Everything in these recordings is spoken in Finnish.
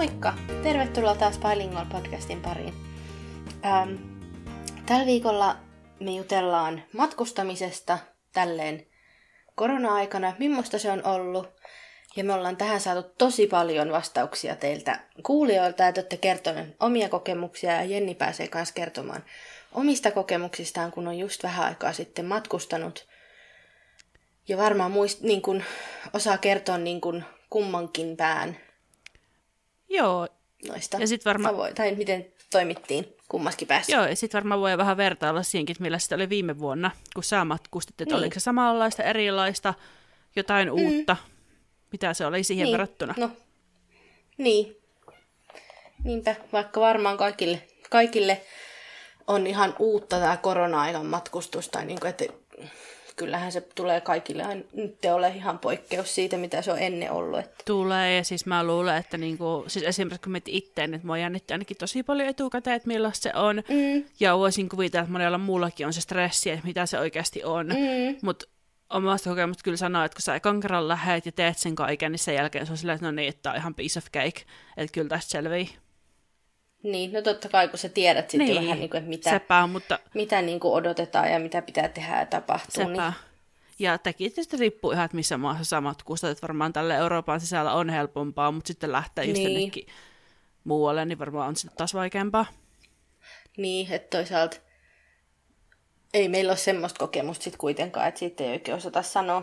Moikka! Tervetuloa taas Bilingual podcastin pariin. Ähm, tällä viikolla me jutellaan matkustamisesta tälleen korona-aikana, millaista se on ollut. Ja me ollaan tähän saatu tosi paljon vastauksia teiltä kuulijoilta, että olette kertoneet omia kokemuksia ja Jenni pääsee myös kertomaan omista kokemuksistaan, kun on just vähän aikaa sitten matkustanut. Ja varmaan muist, niin kun, osaa kertoa niin kun kummankin pään Joo. noista Ja sit varma- tavoin, tai miten toimittiin kummaskin päässä. Joo, ja sitten varmaan voi vähän vertailla siihenkin, että millä sitä oli viime vuonna, kun sä matkustit, että Niin. oliko se samanlaista, erilaista, jotain mm. uutta, mitä se oli siihen niin. verrattuna. No, niin. Niinpä, vaikka varmaan kaikille, kaikille on ihan uutta tämä korona-ajan matkustus, tai niin kuin, että kyllähän se tulee kaikille nyt ole ihan poikkeus siitä, mitä se on ennen ollut. Että, Tulee, ja siis mä luulen, että niinku, siis esimerkiksi kun mietin itteen, että mua jännitti ainakin tosi paljon etukäteen, että millaista se on. mm, Ja voisin kuvitella, että monella muullakin on se stressi, että mitä se oikeasti on. mm, Mutta omasta kokemusta kyllä sanoo, että kun sä ekan kerran lähet ja teet sen kaiken, niin sen jälkeen se on silleen, että no niin, että tää on ihan piece of cake, että kyllä tästä selvii. Niin, no totta kai kun sä tiedät sitten vähän, niin kuin, että mitä, sepä, mutta mitä niin kuin odotetaan ja mitä pitää tehdä ja tapahtuu. sepä. Niin, Ja tekin tietysti riippuu ihan, että missä maassa sä matkustat, että varmaan tälle Euroopan sisällä on helpompaa, mutta sitten lähtee just Niin. jonnekin muualle, niin varmaan on sitten taas vaikeampaa. niin, että toisaalta ei meillä ole semmoista kokemusta sitten kuitenkaan, että siitä ei oikein osata sanoa,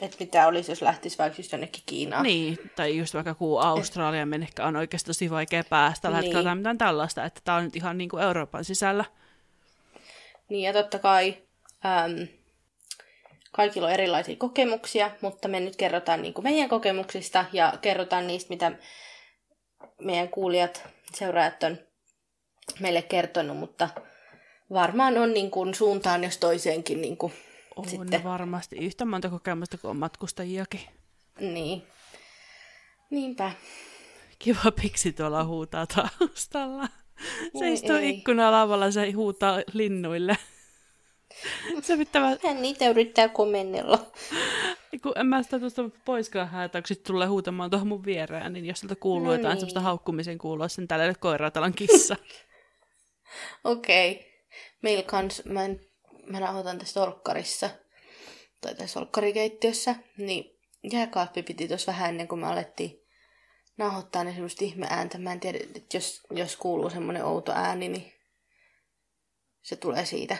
että mitä olisi, jos lähtisi vaikka just jonnekin Kiinaan. Niin, tai just vaikka kuu Australia, minne on oikeasti tosi vaikea päästä tällä Niin. hetkellä tai mitään tällaista, että tämä on nyt ihan niin kuin Euroopan sisällä. Niin ja totta kai äm, kaikilla on erilaisia kokemuksia, mutta me nyt kerrotaan niin kuin meidän kokemuksista ja kerrotaan niistä, mitä meidän kuulijat, seuraajat on meille kertonut, mutta varmaan on niin kuin suuntaan jos toiseenkin niin kuin On sitten. varmasti yhtä monta kokemusta kuin on matkustajiakin. Niin. Niinpä. Kiva piksi tuolla huutaa taustalla. Se Ei, istuu ei. ikkunalavalla, se huutaa linnuille. Se pitää, Hän niitä yrittää komennella. kun en mä sitä tuosta poiskaan häätä, kun tulee huutamaan tuohon mun viereen, niin jos sieltä kuuluu No jotain niin. semmoista haukkumisen kuulua, sen koiraa, täällä on kissa. Okei. Okay. Meillä kans, mä, en, mä nauhoitan tässä olkkarissa, tai tässä olkkarikeittiössä, niin jääkaappi piti tuossa vähän ennen kuin me alettiin nauhoittaa niin semmoista ihme ääntä. Mä en tiedä, että jos, jos kuuluu semmoinen outo ääni, niin se tulee siitä.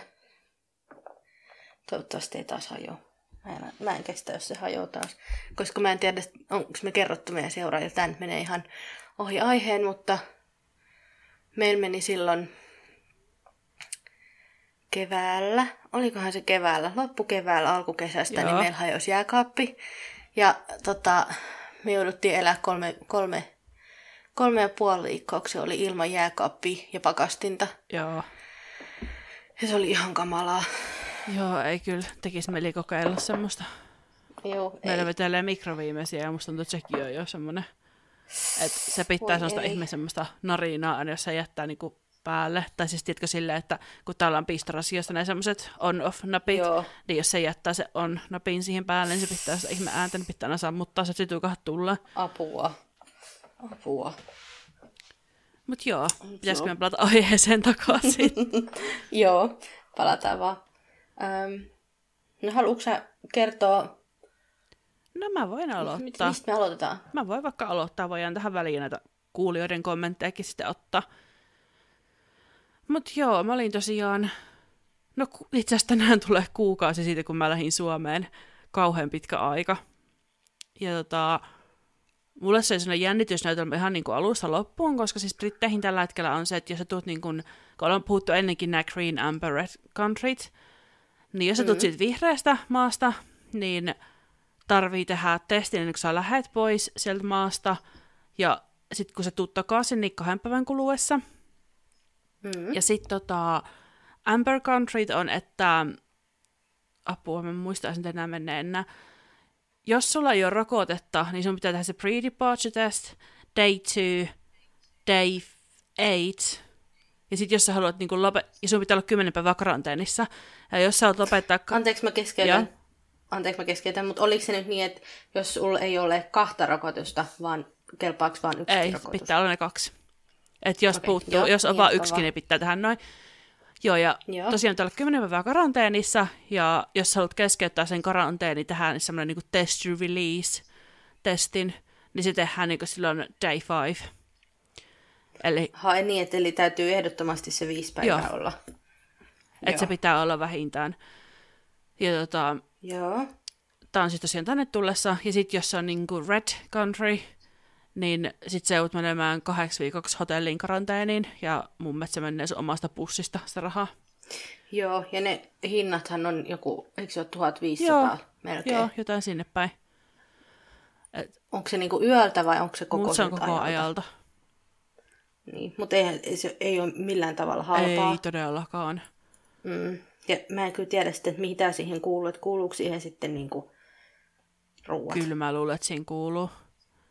Toivottavasti ei taas hajoa. Mä en, mä en kestä, jos se hajoaa taas. Koska mä en tiedä, onko me kerrottu meidän seuraajille. Tämä menee ihan ohi aiheen, mutta meillä meni silloin keväällä, olikohan se keväällä, loppukeväällä, alkukesästä, Joo. niin meillä hajosi jääkaappi. Ja tota, me jouduttiin elää kolme, kolme, kolme ja puoli viikkoa, kun se oli ilman jääkaappi ja pakastinta. Joo. Ja se oli ihan kamalaa. Joo, ei kyllä tekisi mieli kokeilla semmoista. Joo, Meillä ei. vetelee mikroviimeisiä ja musta tuntuu, että sekin on jo semmoinen, että se pitää Voi semmoista ei. ihme semmoista narinaa jos se jättää niinku päälle. Tai siis tiedätkö silleen, että kun täällä on pistorasioista ne semmoiset on-off-napit, Joo. niin jos se jättää se on-napin siihen päälle, niin se pitää sitä ihme ääntä, niin pitää aina sammuttaa se situkahat tulla. Apua. Apua. Mut joo, pitäisikö me palata aiheeseen takaisin? Joo, palataan vaan. Öm, no haluatko sä kertoa, no mä voin aloittaa. mistä me aloitetaan? Mä voin vaikka aloittaa, voidaan tähän väliin näitä kuulijoiden kommenttejakin sitten ottaa. Mut joo, mä olin tosiaan, no itse asiassa tänään tulee kuukausi siitä, kun mä lähdin Suomeen, kauhean pitkä aika. Ja tota, mulle se sellainen jännitysnäytelmä ihan niin kuin alusta loppuun, koska siis Britteihin tällä hetkellä on se, että jos sä tuut niin kuin, kun ollaan puhuttu ennenkin nämä Green, Amber, Red countryt, niin jos sä tuut siitä vihreästä maasta, niin tarvii tehdä testin ennen kuin sä lähet pois sieltä maasta. Ja sitten kun sä tuut takaisin, niin kahden päivän kuluessa. Mm. Ja sitten tota, Amber Countryt on, että apua, mä muistaisin, menee enää. Jos sulla ei ole rokotetta, niin sun pitää tehdä se pre-departure test, day two, day eight. Ja sitten jos sä haluat niin lope- ja sun pitää olla kymmenen päivää karanteenissa. Ja jos sä haluat lopettaa... Ka- Anteeksi mä keskeytän. Joo. Anteeksi mä keskeytän, mutta oliko se nyt niin, että jos sulla ei ole kahta rokotusta, vaan kelpaako vaan yksi Ei, rokotus? pitää olla ne kaksi. Et jos Okei, puuttuu, joo, jos on niin vaan jatka yksi, vaan. niin pitää tehdä noin. Joo, ja Joo. tosiaan täällä 10 päivää karanteenissa, ja jos haluat keskeyttää sen karanteeni, tehdään semmoinen niin test release testin, niin se tehdään niin silloin day five. Eli Hae niin, että eli täytyy ehdottomasti se viisi päivää Joo. olla. että se pitää olla vähintään. Ja tota, Joo. tää on siis tosiaan tänne tullessa, ja sitten jos se on niin kuin red country, niin sit se joudut menemään kahdeksi viikoksi hotelliin karanteeniin, ja mun mielestä se menee sun omasta pussista sitä rahaa. Joo, ja ne hinnathan on joku, eikö se ole 1500 Joo, melkein? Joo, jotain sinne päin. Onko se niinku yöltä vai onko se koko, se on koko ajalta? ajalta. Niin, mutta ei, se ei ole millään tavalla halpaa. Ei todellakaan. Mm. Ja mä en kyllä tiedä sitten, että mitä siihen kuuluu, että kuuluuko siihen sitten niinku ruuat. Kyllä mä luulen, että siinä kuuluu.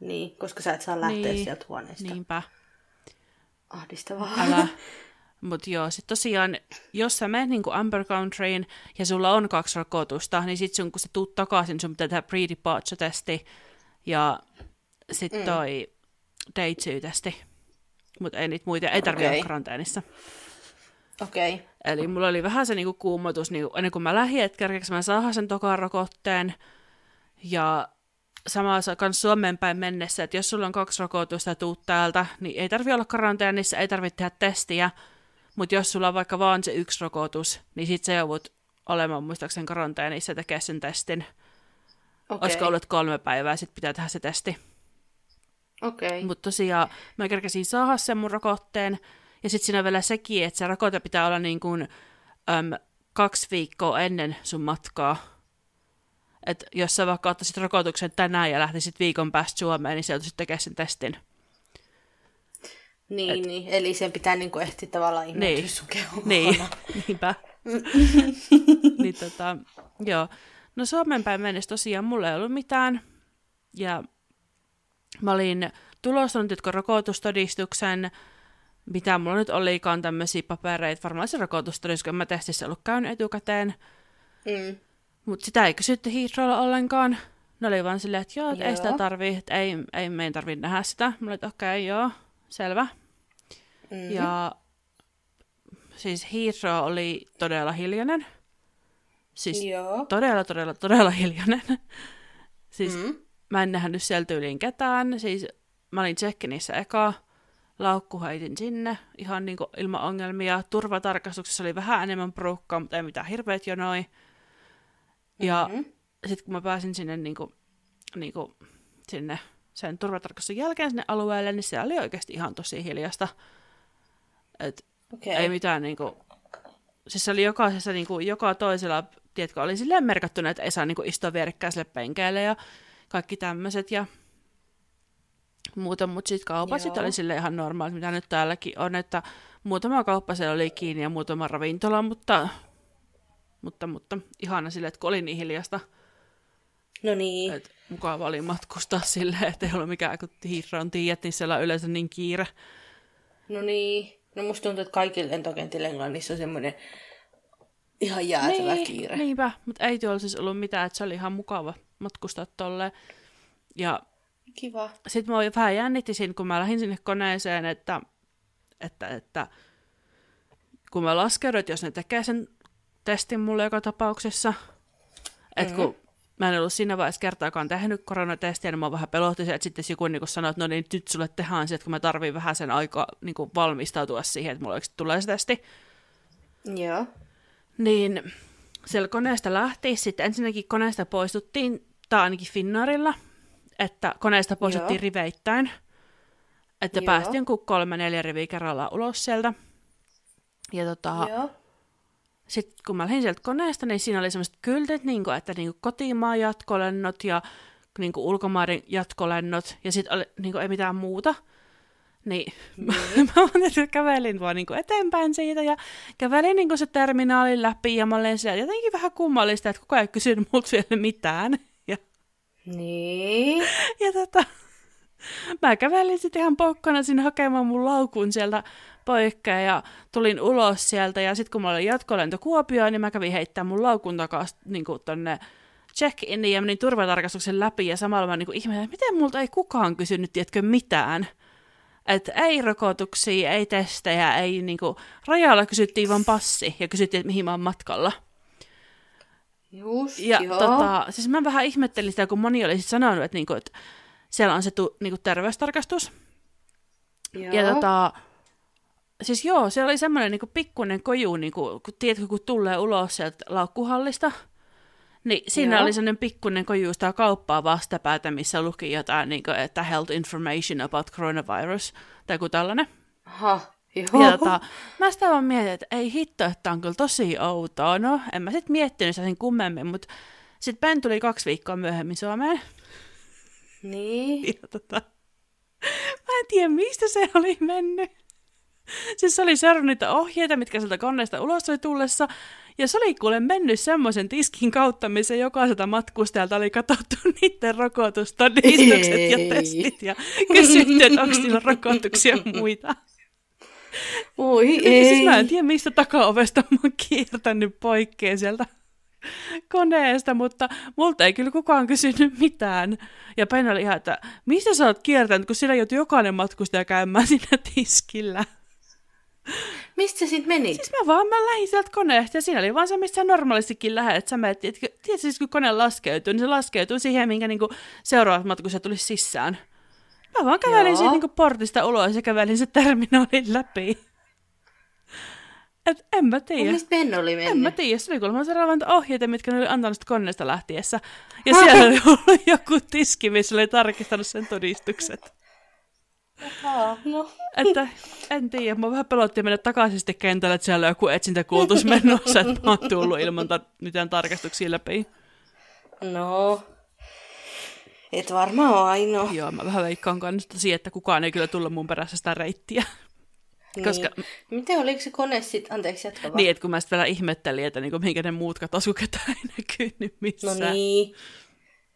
Niin, koska sä et saa lähteä Niin, sieltä huoneesta. Niinpä. Ahdistavaa. Älä. Mutta joo, sitten tosiaan, jos sä menet niinku Amber Countryin ja sulla on kaksi rokotusta, niin sit sun, kun sä tuut takaisin, sun pitää tehdä pre-departure-testi ja sitten Mm. toi day two-testi. Mutta ei niitä muita, ei tarvitse Okei. olla karanteenissa. Okei. Okay. Eli mulla oli vähän se niinku kuumotus niinku, ennen kuin mä lähdin, että kerkeekö mä saada sen tokan rokotteen. Ja samassa kans Suomeen päin mennessä, että jos sulla on kaksi rokotusta tuut täältä, niin ei tarvi olla karanteenissa, ei tarvitse tehdä testiä. Mutta jos sulla on vaikka vaan se yksi rokotus, niin sit sä joudut olemaan muistaakseni karanteenissa tekee sen testin. Okay. Olisiko ollut kolme päivää, sit pitää tehdä se testi. Okei. Mutta tosiaan mä kerkesin saada sen mun rokotteen. Ja sitten siinä on vielä sekin, että se rokote pitää olla niin kuin, äm, kaksi viikkoa ennen sun matkaa. Et jos sä vaikka ottaisit rokotuksen tänään ja lähtisit viikon päästä Suomeen, niin sä joutuisit tekemään sen testin. Niin, Et... niin, eli sen pitää niinku ehtiä tavallaan ihmetyä Niin. sun kehoon. Niin, niinpä. niin tota, joo. No Suomen päin mennessä tosiaan mulla ei ollut mitään. Ja mä olin tulostanut jotkut rokotustodistuksen, mitä mulla nyt olikaan tämmöisiä papereita, varmaan se rokotustodistus, kun mä testissä ollut käynyt etukäteen. Mm. Mutta sitä ei kysytty Heathrowlla ollenkaan. Ne oli vaan silleen, että joo, että ei sitä Joo. tarvii, että ei, ei meidän tarvii nähdä sitä. Mä olin, että okei, okay, joo, selvä. Mm. Ja siis Heathrow oli todella hiljainen. Siis Joo. todella, todella, todella hiljainen. siis Mm. mä en nähnyt siellä tyyliin ketään. Siis mä olin check-inissä eka. Laukku heitin sinne ihan niin ilman ongelmia. Turvatarkastuksessa oli vähän enemmän porukkaa, mutta ei mitään hirveät jonoi. Ja Mhm. sitten kun mä pääsin sinne, niin kuin, niin kuin, sinne sen turvatarkastuksen jälkeen sinne alueelle, niin se oli oikeasti ihan tosi hiljasta. Et Okei. ei mitään niinku, siis se oli jokaisessa niinku, joka toisella, tiedätkö, oli silleen merkattuna, että ei saa niinku istua vierekkäiselle penkeille ja kaikki tämmöiset ja muuta, mutta sitten kaupat sit oli sille ihan normaalit, mitä nyt täälläkin on, että muutama kauppa siellä oli kiinni ja muutama ravintola, mutta, mutta, mutta ihana sille, että kun oli niin hiljasta, No niin. mukava oli matkustaa silleen, että ei ollut mikään, kun Heathrown tiedät, niin siellä on yleensä niin kiire. No niin. No musta tuntuu, että kaikilla lentokentillä Englannissa on semmoinen ihan jäätävä niin, kiire. Niinpä, mutta ei tuolla siis ollut mitään, että se oli ihan mukava matkustaa tolleen. Ja Kiva. sitten mä vähän jännitti siinä, kun mä lähdin sinne koneeseen, että, että, että kun mä laskeuduin, että jos ne tekee sen testin mulle joka tapauksessa, että kun mä en ollut siinä vaiheessa kertaakaan tehnyt koronatestiä, niin mä vähän pelotti se, että sitten joku niin sanoi, että no niin, nyt sulle tehdään se, että kun mä tarviin vähän sen aikaa niin valmistautua siihen, että mulla oikeasti tulee se testi. Joo. Niin siellä koneesta lähti, sitten ensinnäkin koneesta poistuttiin, tai ainakin Finnairilla, että koneesta poistuttiin Joo. riveittäin. Että Joo. päästiin jonkun kolme, neljä riviä kerrallaan ulos sieltä. Ja tota, Joo. Sitten kun mä lähdin sieltä koneesta, niin siinä oli semmoiset kyltit, niin kuin, että niin kuin kotimaan jatkolennot ja niin kuin ulkomaiden jatkolennot, ja sitten niin kuin, ei mitään muuta. Niin mä, mä tietysti kävelin vaan niin kuin eteenpäin siitä ja kävelin niin kuin se terminaalin läpi ja mä olin siellä jotenkin vähän kummallista, että kukaan ei kysynyt multa vielä mitään. Ja, Niin. ja tota, mä kävelin sitten ihan pokkana sinne hakemaan mun laukun sieltä poikkeja ja tulin ulos sieltä ja sitten kun mä olin jatkolento Kuopioon, niin mä kävin heittämään mun laukun takaisin niin tonne check-in ja menin turvatarkastuksen läpi ja samalla mä niin ihmettelin, että miten multa ei kukaan kysynyt, tiedätkö, mitään. Että ei rokotuksia, ei testejä, ei niinku, rajalla kysyttiin vaan passi ja kysyttiin, että mihin mä oon matkalla. Just, Ja joo. tota, siis mä vähän ihmettelin sitä, kun moni oli sit sanonut, että, niinku, että siellä on se tu, niinku terveystarkastus. joo. Ja tota, siis joo, siellä oli semmoinen niinku pikkuinen koju, niinku, kun, tiedätkö, kun tulee ulos sieltä laukkuhallista, niin siinä Joo. oli semmoinen pikkuinen koju sitä kauppaa vastapäätä, missä luki jotain, niinku, että health information about coronavirus, tai joku tällainen. Aha, joo. Ja tota, mä sitä vaan mietin, että ei hitto, että on kyllä tosi outoa. No, en mä sit miettinyt sitä sen kummemmin, mutta sitten Ben tuli kaksi viikkoa myöhemmin Suomeen. Niin. Ja tota, mä en tiedä, mistä se oli mennyt. Siis se oli seurannut niitä ohjeita, mitkä sieltä koneesta ulos oli tullessa. Ja se oli kuule mennyt semmoisen tiskin kautta, missä jokaiselta matkustajalta oli katsottu niiden rokotustodistukset ja testit. Ja kysytty, että onko niillä rokotuksia muita. Oi ei. Siis mä en tiedä, mistä takaovesta mä oon kiertänyt poikkeen sieltä koneesta, mutta multa ei kyllä kukaan kysynyt mitään. Ja Ben oli ihan, että mistä sä oot kiertänyt, kun sillä joutui jokainen matkustaja käymään siinä tiskillä. Mistä sä sit menit? Siis mä vaan, mä lähdin sieltä koneesta ja siinä oli vaan se, mistä sä normaalistikin lähdet. että Sä menet, että tiedät, siis kun kone laskeutuu, niin se laskeutuu siihen, minkä niinku seuraavat matkustajat tulisi sisään. Mä vaan kävelin Joo. siitä niinku portista ulos ja kävelin se terminaalin läpi. Et en mä tiedä. Mistä Ben oli mennyt? En mä tiedä, se oli kuulemma seuraavan ohjeita, mitkä ne oli antanut koneesta lähtiessä. Ja siellä oli ollut joku tiski, missä oli tarkistanut sen todistukset. Aa, no. Että en tiedä, mä vähän pelotti mennä takaisin sitten kentälle, että siellä on joku etsintäkuultus menossa, että mä oon tullut ilman ta- mitään tarkastuksia läpi. No. Et varmaan ainoa. Joo, mä vähän veikkaan kanssa siihen, että kukaan ei kyllä tulla mun perässä sitä reittiä. Koska- Niin. Miten oliko se kone sitten? Anteeksi, jatka vaan. Niin, että kun mä sitten vielä ihmettelin, että niinku, minkä ne muut ketään ei näkynyt No missään. niin.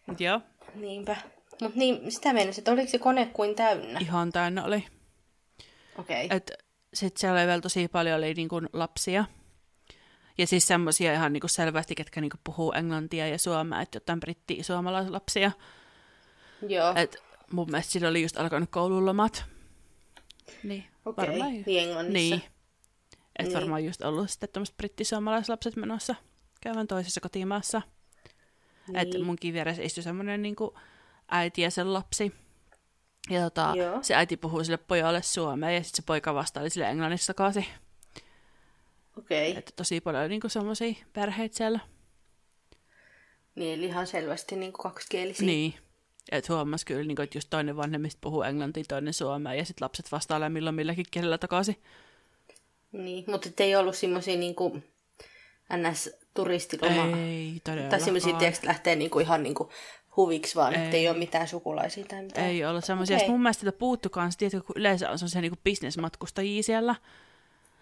Mut Joo, Niinpä. Mut niin, sitä meinasi, että oliko se kone kuin täynnä? ihan täynnä oli. Okei. Okay. Et sit siellä oli vielä tosi paljon oli niinku lapsia. Ja siis semmoisia ihan niinku selvästi, ketkä niinku puhuu englantia ja suomea, että jotain britti-suomalaislapsia. Joo. Et mun mielestä sillä oli just alkanut koululomat. Niin, Okei. varmaan. Niin Englannissa. Niin. Et Niin. varmaan just ollut sitten tämmöiset britti-suomalaislapset menossa käyvän toisessa kotimaassa. Niin. Et Niin. munkin vieressä istui semmoinen niinku äiti ja sen lapsi. Ja tota, Joo. se äiti puhui sille pojalle suomea ja sitten se poika vastaili sille englannissa takaisin. Okei. Okay. Että tosi paljon niinku semmoisia perheitä siellä. Niin, eli ihan selvästi niin kaksikielisiä. Niin. Että huomasi kyllä, niinku, että just toinen vanhemmista puhuu englantia, toinen suomea ja sitten lapset vastailee milloin milläkin kielellä takaisin. Niin, mutta ei ollut semmoisia niinku NS-turistiloma. Ei todellakaan. Tai semmoisia, tiedätkö, lähtee niinku ihan niinku huviksi vaan, että ei ole mitään sukulaisia tai mitään. Ei ole semmoisia. Okay. Mun mielestä puuttu kanssa, tiedätkö, kun yleensä on semmoisia niinku bisnesmatkustajia siellä.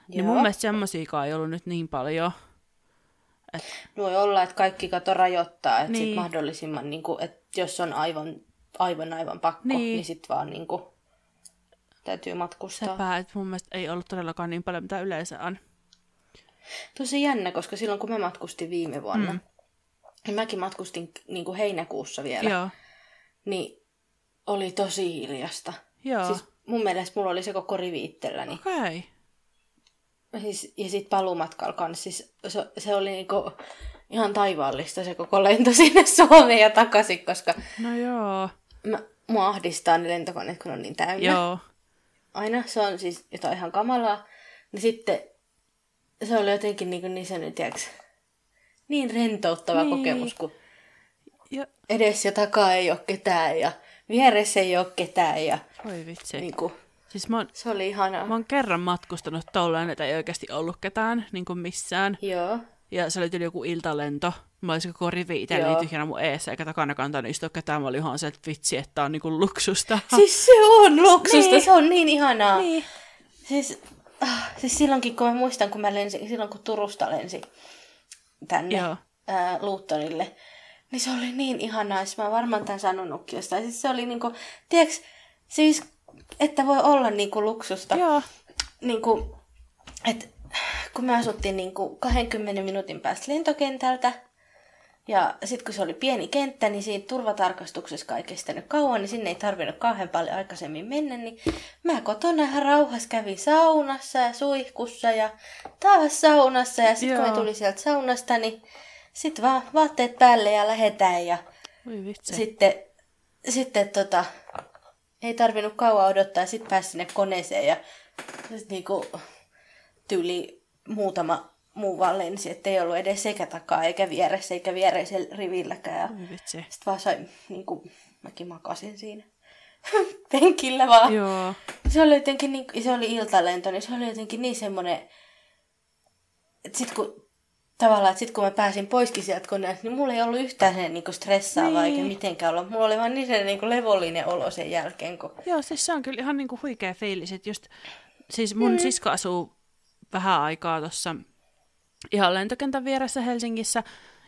Niin Joo. mun mielestä semmoisiakaan ei ollut nyt niin paljon. Voi olla, että kaikki kato rajoittaa, että niin. Niin. sit mahdollisimman, niinku, että jos on aivan, aivan, aivan pakko, niin, Niin. niin sit vaan niinku, täytyy matkustaa. Sepä, että mun mielestä ei ollut todellakaan niin paljon, mitä yleensä on. Tosi jännä, koska silloin kun mä matkustin viime vuonna, mm. niin mäkin matkustin niinku heinäkuussa vielä, Joo. niin oli tosi hiljasta. Joo. Siis mun mielestä mulla oli se koko rivi itselläni. Okei. Okay. Siis, ja sitten paluumatkalla kanssa. Siis se, se oli niinku ihan taivaallista se koko lento sinne Suomeen ja takaisin, koska No joo. mä, mua ahdistaa ne lentokoneet, kun on niin täynnä. Joo. Aina se on siis jotain ihan kamalaa. Niin sitten se oli jotenkin niin, kuin niin se nyt, tiiäks, niin rentouttava Niin. kokemus, kun Ja, edes ja takaa ei ole ketään ja vieressä ei ole ketään. Ja oi vitsi. niin kuin, Siis mä oon, se oli ihanaa. mä oon kerran matkustanut tolleen, että ei oikeasti ollut ketään niin kuin missään. Joo. Ja se oli tyyli joku iltalento. Mä olisin koko rivi itselleni Joo. tyhjänä mun eessä, eikä takana kantanut istua ketään. Mä olin ihan se, että vitsi, että on niinku luksusta. Siis se on luksusta, Niin. se on niin ihanaa. niin. Siis, ah, siis silloinkin, kun mä muistan, kun mä lensin, silloin kun Turusta lensin tänne Joo. ää, Luuttonille, niin se oli niin ihanaa, siis mä varmaan tämän sanonutkin jostain. Siis se oli niinku, tiedätkö, siis, että voi olla niinku luksusta. Joo. Niinku, että kun me asuttiin niinku 20 minuutin päästä lentokentältä, Ja sitten kun se oli pieni kenttä, niin siinä turvatarkastuksessa ei kestänyt kauan, niin sinne ei tarvinnut kauhean paljon aikaisemmin mennä. Niin mä kotona ihan rauhassa kävin saunassa ja suihkussa ja taas saunassa. Ja sitten kun me Joo. tuli sieltä saunasta, niin sitten vaan vaatteet päälle ja lähetään. Ja sitten, sitten tota, ei tarvinnut kauan odottaa, sitten pääsi sinne koneeseen ja sit niinku, tyyli muutama muu vaan lensi, ettei ollut edes sekä takaa eikä vieressä eikä viereisellä rivilläkään. Ja sitten vaan sai, niinku, mäkin makasin siinä penkillä vaan. Joo. Se oli jotenkin niin, se oli iltalento, niin se oli jotenkin niin semmoinen, että sit kun tavallaan, että sit kun mä pääsin poiskin sieltä koneelta, niin mulla ei ollut yhtään sen niin stressaavaa Niin. eikä mitenkään ollut. Mulla oli vaan niin sellainen niin levollinen olo sen jälkeen, kun... Joo, siis se on kyllä ihan niinku huikea fiilis, että just, siis mun mm. sisko asuu vähän aikaa tuossa ihan lentokentän vieressä Helsingissä,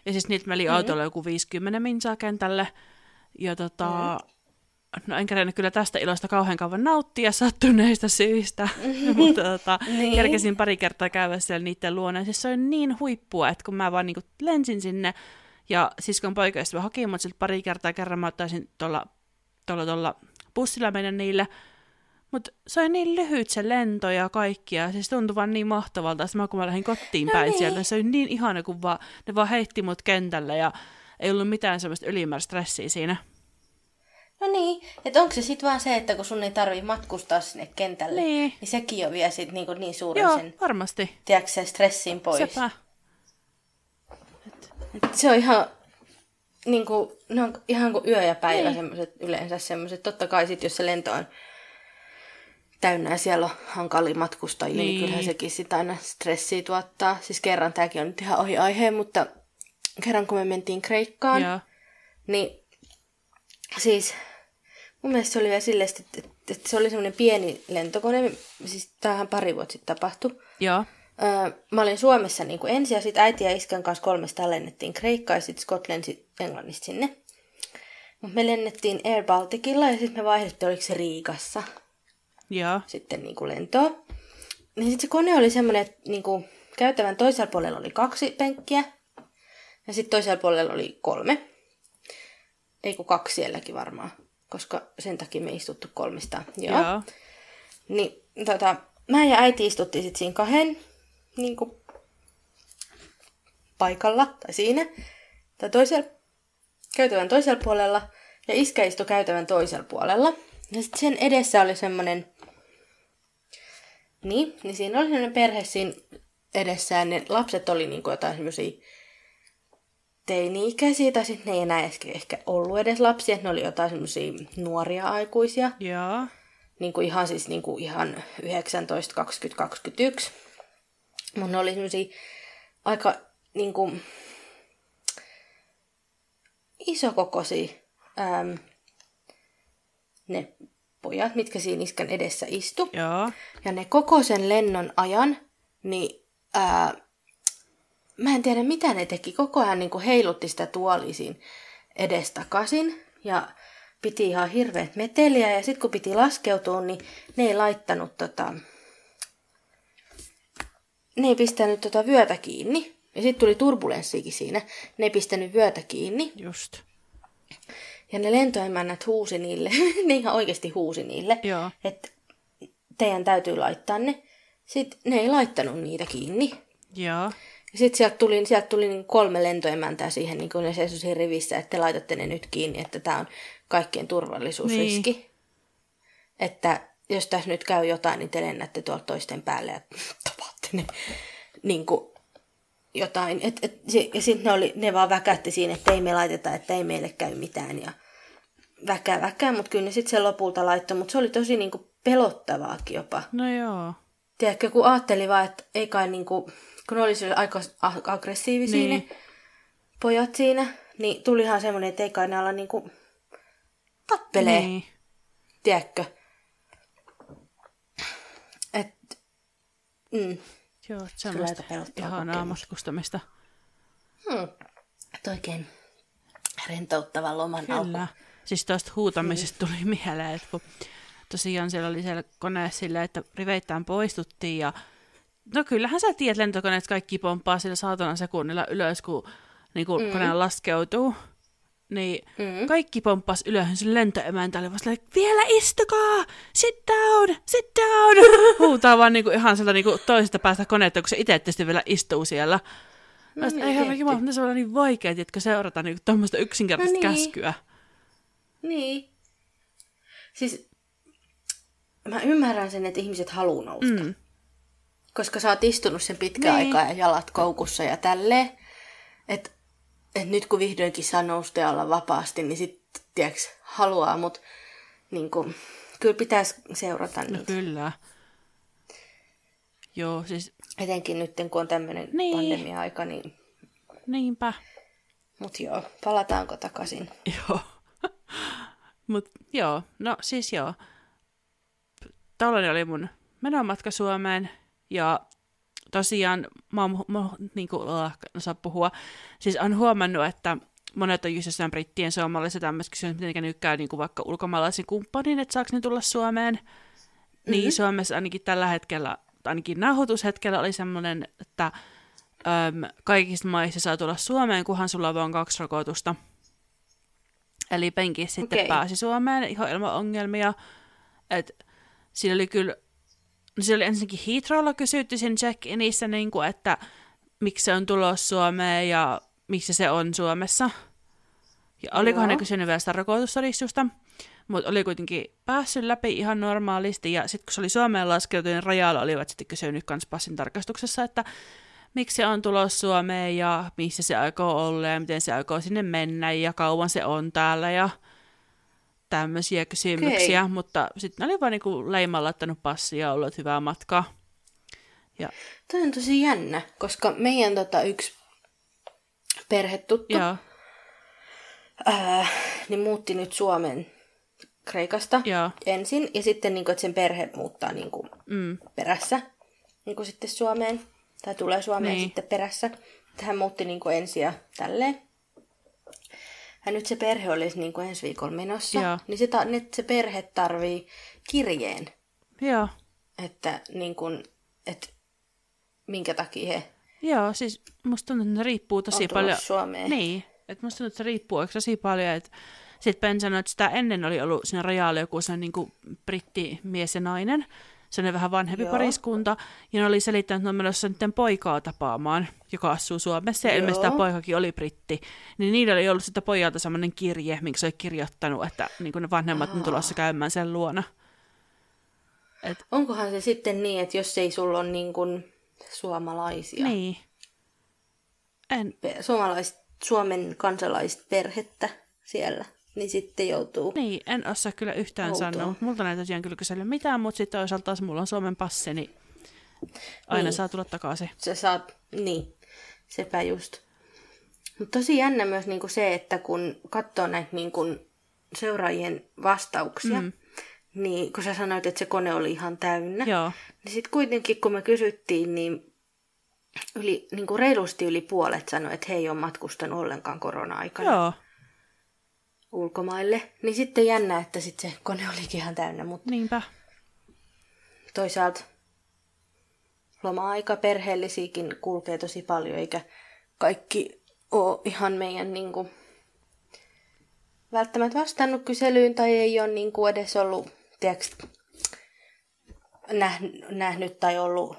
ja siis niiltä meni mm. autolla joku 50 minsaa kentälle, ja tota, mm. no en kerennyt kyllä tästä ilosta kauhean kauan nauttia sattuneista syistä, mutta tota, Niin. kerkesin pari kertaa käydä siellä niiden luona, siis se oli niin huippua, että kun mä vaan niinku lensin sinne, ja siskon poikaystävä haki mut siltä pari kertaa kerran mä ottaisin tuolla tuolla, tuolla bussilla mennä niille. Mutta se oli niin lyhyt se lento ja kaikki, ja siis tuntui vaan niin mahtavalta. Sitten mä, kun mä lähdin kotiin No päin niin. sieltä, se oli niin ihana, kun vaan, ne vaan heitti mut kentälle ja ei ollut mitään semmoista ylimääräistä stressiä siinä. No niin, että onko se sitten vaan se, että kun sun ei tarvii matkustaa sinne kentälle, Niin. niin sekin jo vie sit niin, niin suuren Joo, sen, varmasti. tiedätkö, sen stressin pois. Sepä. Et se on ihan, niin kuin, ne on ihan kuin yö ja päivä Niin. semmoiset yleensä semmoiset. Totta kai sit, jos se lento on täynnä ja siellä on hankalia matkustajia, niin, Niin. kyllähän sekin sitä aina stressiä tuottaa. Siis kerran, tämäkin on nyt ihan ohi aiheen, mutta kerran kun me mentiin Kreikkaan, Joo. niin siis mun mielestä se oli vielä silleen, että, että, että se oli semmoinen pieni lentokone, siis tämähän pari vuotta sitten tapahtui. Joo. Öö, mä olin Suomessa niin kuin ensin ja sitten äiti ja iskän kanssa kolmesta lennettiin Kreikkaan ja sitten Scott lensi Englannista sinne. Mutta me lennettiin Air Balticilla ja sitten me vaihdettiin, oliko se Riikassa Joo. sitten niin kuin lentoa. Niin sitten se kone oli semmoinen, että niin kuin käytävän toisella puolella oli kaksi penkkiä ja sitten toisella puolella oli kolme. Ei kun kaksi sielläkin varmaan, koska sen takia me istuttu kolmista. Joo. Joo. Niin tota, mä ja äiti istuttiin sitten siinä kahden niin kuin, paikalla tai siinä. Tai toisella, käytävän toisella puolella. Ja iskä istui käytävän toisella puolella. Ja sitten sen edessä oli semmoinen... Niin, niin siinä oli semmoinen perhe siinä edessä. Ja ne lapset oli niin kuin jotain semmoisia teini-ikäisiä. Tai sitten ne ei enää ehkä, ehkä ollut edes lapsia. Ne oli jotain semmoisia nuoria aikuisia Joo. niin kuin ihan siis niin kuin ihan 19, 20, 21. Mutta ne oli semmosia aika niin kuin, isokokoisia äm, ne pojat, mitkä siinä iskän edessä istu. Joo. Ja ne koko sen lennon ajan, niin ää, mä en tiedä mitä ne teki. Koko ajan niin heilutti sitä tuolia siinä edestakaisin. Ja piti ihan hirveät meteliä. Ja sitten kun piti laskeutua, niin ne ei laittanut tota... Ne ei pistänyt tota vyötä kiinni. Ja sitten tuli turbulenssikin siinä. Ne ei pistänyt vyötä kiinni. Just. Ja ne lentoemännät huusi niille, ne ihan oikeasti huusi niille, Joo. että teidän täytyy laittaa ne. Sitten ne ei laittanut niitä kiinni. Joo. Ja sitten sieltä tuli, sieltä tuli niin kolme lentoemäntää siihen, niin kuin ne seisoi siinä rivissä, että te laitatte ne nyt kiinni, että tämä on kaikkien turvallisuusriski. Niin. Että jos tässä nyt käy jotain, niin te lennätte tuolta toisten päälle ja tapaatte ne niin kuin jotain. Et, et, ja sitten ne, oli, ne vaan väkätti siinä, että ei me laiteta, että ei meille käy mitään. Ja väkää, väkää, mutta kyllä ne sitten sen lopulta laittoi. Mutta se oli tosi niin kuin pelottavaakin jopa. No joo. Tiedätkö, kun ajatteli vaan, että ei kai niinku, kun ne oli sille aika aggressiivisia Niin. ne pojat siinä, niin tulihan semmoinen, että ei kai ne ala niinku tappelee, niin. Niin. tiedätkö. Et, mm, Joo, semmoista kokemus. matkustamista. hmm. Et oikein rentouttava loman alku. Kyllä. Siis tuosta huutamisesta tuli mieleen, että kun tosiaan siellä oli siellä koneessa silleen, että riveittäin poistuttiin ja no kyllähän sä tiedät lentokoneet kaikki pomppaa sillä saatana sekunnilla ylös, kun niin Mm. mm. kone laskeutuu, niin Mm. kaikki pomppas ylös, se lentoemäntä oli vasta vielä istukaa, sit down, sit down, huutaa vaan niinku ihan sieltä niinku toisesta päästä koneetta, kun se itse tietysti vielä istuu siellä. No No, ei herra jumala, se on niin vaikea, että seurata niinku tuommoista yksinkertaista No niin. käskyä. Niin. Siis mä ymmärrän sen, että ihmiset haluaa nousta. Mm. Koska sä oot istunut sen pitkään Niin. aikaa ja jalat koukussa ja tälleen. Että et nyt kun vihdoinkin saa nousta ja olla vapaasti, niin sit, tiedätkö, haluaa, mutta niin kuin, kyllä pitäisi seurata No niitä. kyllä. Joo, siis Etenkin nyt, kun on tämmöinen Niin. pandemia-aika, niin... niinpä. Mut joo, palataanko takaisin? Joo. Mut joo, no siis joo. Tällainen oli mun menomatka Suomeen ja tosiaan mä oon, mä niin kuin, en osaa puhua, siis on huomannut, että monet on just jossain brittien suomalaisissa tämmöistä kysynyt, miten nyt käy niin kuin vaikka ulkomaalaisen kumppanin, että saako ne tulla Suomeen. Mm-hmm. Niin Suomessa ainakin tällä hetkellä, ainakin nauhoitushetkellä oli semmoinen, että äm, kaikista maista saa tulla Suomeen, kunhan sulla on vain kaksi rokotusta. Eli penki sitten Okei. pääsi Suomeen ihan ilman ongelmia. Et siinä oli kyllä, no siinä oli ensinnäkin Heathrowlla kysytty siinä check-inissä, niin kuin, että miksi se on tulos Suomeen ja miksi se on Suomessa. Ja olikohan ne Joo. kysynyt vielä sitä rokotustodistusta, mutta oli kuitenkin päässyt läpi ihan normaalisti. Ja sitten kun se oli Suomeen laskeutu, niin rajalla olivat sitten kysynyt kans passin tarkastuksessa, että miksi se on tulos Suomeen ja missä se aikoo olla ja miten se aikoo sinne mennä ja kauan se on täällä ja tämmöisiä kysymyksiä, Okei. mutta sitten ne oli vaan niinku leimalla laittanut passia ja ollut hyvää matkaa. Ja, Toi on tosi jännä, koska meidän tota, yksi perhetuttu ää, niin muutti nyt Suomen Kreikasta ja, ensin, ja sitten niin kuin, että sen perhe muuttaa niin kuin, mm, perässä niin kuin sitten Suomeen, tai tulee Suomeen Niin. sitten perässä. Hän muutti niin kuin ensin ja tälleen. Ja nyt se perhe olisi niin kuin ensi viikolla menossa, Joo. niin se, ta- nyt se perhe tarvii kirjeen, joo, että, niin kuin, että minkä takia he joo, siis musta tuntuu, että ne riippuu tosi paljon. Suomeen. Niin, että musta tuntuu, että se riippuu oikein tosi paljon, että sitten Ben sanoi, että sitä ennen oli ollut siinä rajalla joku sellainen niin kuin brittimies ja nainen, sellainen vähän vanhempi Joo. pariskunta, ja ne oli selittänyt, että ne on menossa niiden poikaa tapaamaan, joka asuu Suomessa, ja Joo. ilmeisesti tämä poikakin oli britti, niin niillä oli ollut sitä pojalta semmoinen kirje, minkä se oli kirjoittanut, että niin kuin ne vanhemmat on tulossa käymään sen luona. Et, Onkohan se sitten niin, että jos ei sulla ole niin kuin suomalaisia, niin. En, suomalais, Suomen kansalaisperhettä siellä, niin sitten joutuu... Niin, en osaa kyllä yhtään Outoa. sanoa. Multa näitä tosiaan kyllä kysellä mitään, mutta sitten toisaalta taas mulla on Suomen passi, niin aina Niin. saa tulla takaisin. Sä saat, niin, sepä just. Mutta tosi jännä myös niinku se, että kun katsoo näitä niinku seuraajien vastauksia, mm. niin kun sä sanoit, että se kone oli ihan täynnä, Joo, niin sitten kuitenkin kun me kysyttiin, niin yli, niinku reilusti yli puolet sanoi, että he ei ole matkustanut ollenkaan korona-aikana joo, ulkomaille. Niin sitten jännä, että sitten se kone olikin ihan täynnä, mutta niinpä. toisaalta loma-aika perheellisiäkin kulkee tosi paljon, eikä kaikki ole ihan meidän niin kuin, välttämättä vastannut kyselyyn tai ei ole niin kuin, edes ollut tiedätkö, nähnyt, nähnyt tai ollut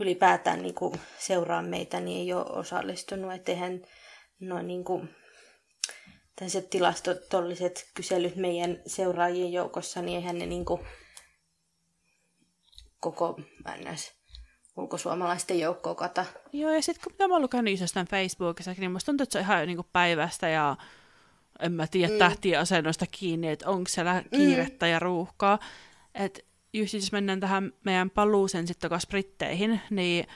ylipäätään niin kuin, seuraa meitä, niin ei ole osallistunut. Että eihän noin niin kuin, tällaiset tilastotolliset kyselyt meidän seuraajien joukossa, niin eihän ne niin kuin, koko ns. ulkosuomalaisten joukkoa kata. Joo, ja sitten kun mitä mä oon lukenut jostain Facebookissa, niin musta tuntuu, että se on ihan niinku päivästä ja en mä tiedä mm. tähtien asennosta kiinni, että onko siellä kiirettä ja ruuhkaa. Että just jos mennään tähän meidän paluuseen sitten takaisin Britteihin, niin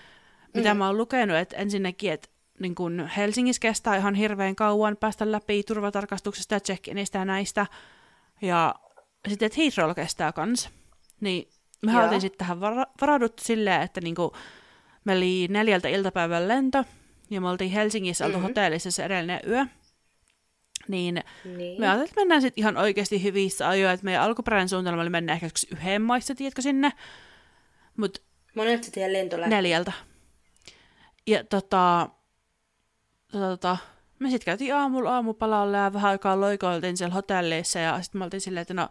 mitä mä oon lukenut, että ensinnäkin, että niin kun Helsingissä kestää ihan hirveän kauan päästä läpi turvatarkastuksesta ja check-inistä ja näistä. Ja sitten, että Heathrow kestää kans. Niin me oltiin sitten tähän vara- varauduttu silleen, että niinku, me oli neljältä iltapäivän lento, ja me oltiin Helsingissä oltu Mhm. hotellissa se edellinen yö. Niin Niin. me ajattelin, että mennään sitten ihan oikeasti hyvissä ajoin, että meidän alkuperäinen suunnitelma oli mennä ehkä yhden maissa, tiedätkö sinne. Mutta Monelta se teidän lento lähti? neljältä. Ja tota, tota, tota, me sitten käytiin aamulla aamupalalla ja vähän aikaa loikoiltiin siellä hotelleissa ja sitten me oltiin silleen, että no,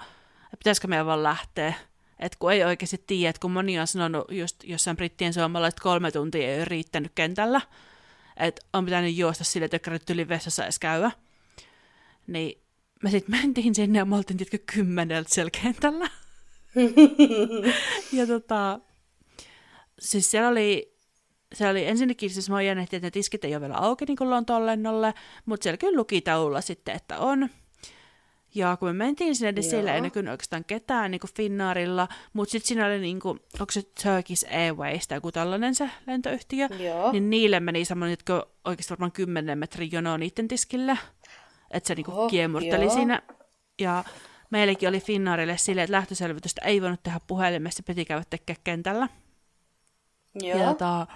pitäisikö meidän vaan lähteä. Että kun ei oikeasti tiedä, että kun moni on sanonut just jossain brittien suomalaiset kolme tuntia ei ole riittänyt kentällä, että on pitänyt juosta sille, että ei yli vessassa edes käydä. Niin me sitten mentiin sinne ja me oltiin tietkö kymmeneltä siellä kentällä. ja tota, siis siellä oli, siellä oli ensinnäkin, siis mä jännähti, että ne tiskit ei ole vielä auki niin kuin Lontoon lennolle, mutta siellä kyllä luki taululla sitten, että on. Ja kun me mentiin sinne, niin siellä ei näkynyt oikeastaan ketään niin kuin Finnaarilla, mutta sitten siinä oli, niin kuin, onko se Turkish Airways tai joku tällainen se lentoyhtiö, Joo. niin niille meni semmoinen, että oikeasti varmaan 10 metrin jono niiden tiskille, että se niin kuin kiemurteli joo. siinä. Ja meilläkin oli Finnaarille silleen, että lähtöselvitystä ei voinut tehdä puhelimessa, piti käydä tekemään kentällä. Joo. Ja tota,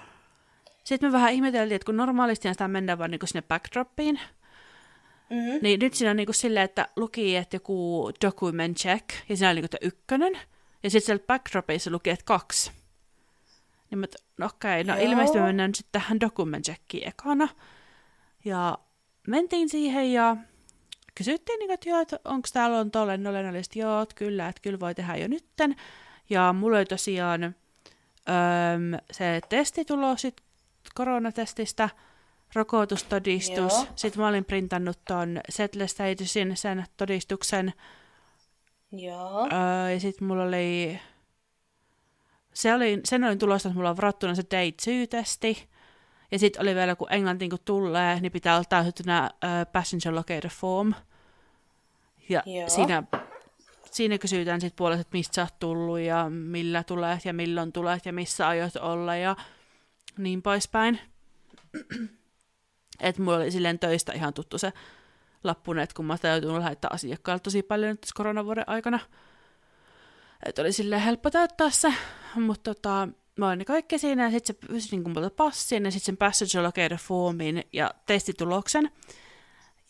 sitten me vähän ihmeteltiin, että kun normaalisti sitä mennään vaan niinku sinne backdropiin, Mm-hmm. niin nyt siinä on niinku silleen, että luki, että joku document check, ja siinä oli niinku ykkönen, ja sitten siellä backdropissa luki, että kaksi. Niin mä, no okei, no Joo. ilmeisesti me mennään sitten tähän document checkiin ekana. Ja mentiin siihen ja kysyttiin, niinku, että joo, että onko täällä on tolle nolennollisesti, joo, että kyllä, että kyllä voi tehdä jo nytten. Ja mulla oli tosiaan öm, se testitulos sit koronatestistä, rokotustodistus. Joo. Sitten mä olin printannut ton Settle Statusin sen todistuksen. Joo. Öö, ja sitten mulla oli... Se oli, sen olin tulosta, että mulla on varattuna se day 2-testi. Ja sitten oli vielä, kun englantiin kun tulee, niin pitää olla täytettynä uh, passenger locator form. Ja Joo. siinä, siinä kysytään sitten puolesta, että mistä sä oot tullut ja millä tulet ja milloin tulet ja missä aiot olla ja niin poispäin. että mulla oli silleen töistä ihan tuttu se lappunen, että kun mä joutunut lähettää asiakkaalle tosi paljon nyt tässä koronavuoden aikana. Että oli silleen helppo täyttää se, mutta tota, mä olin ne kaikki siinä ja sitten se pyysi niin multa passin ja sitten sen passenger locator formin ja testituloksen.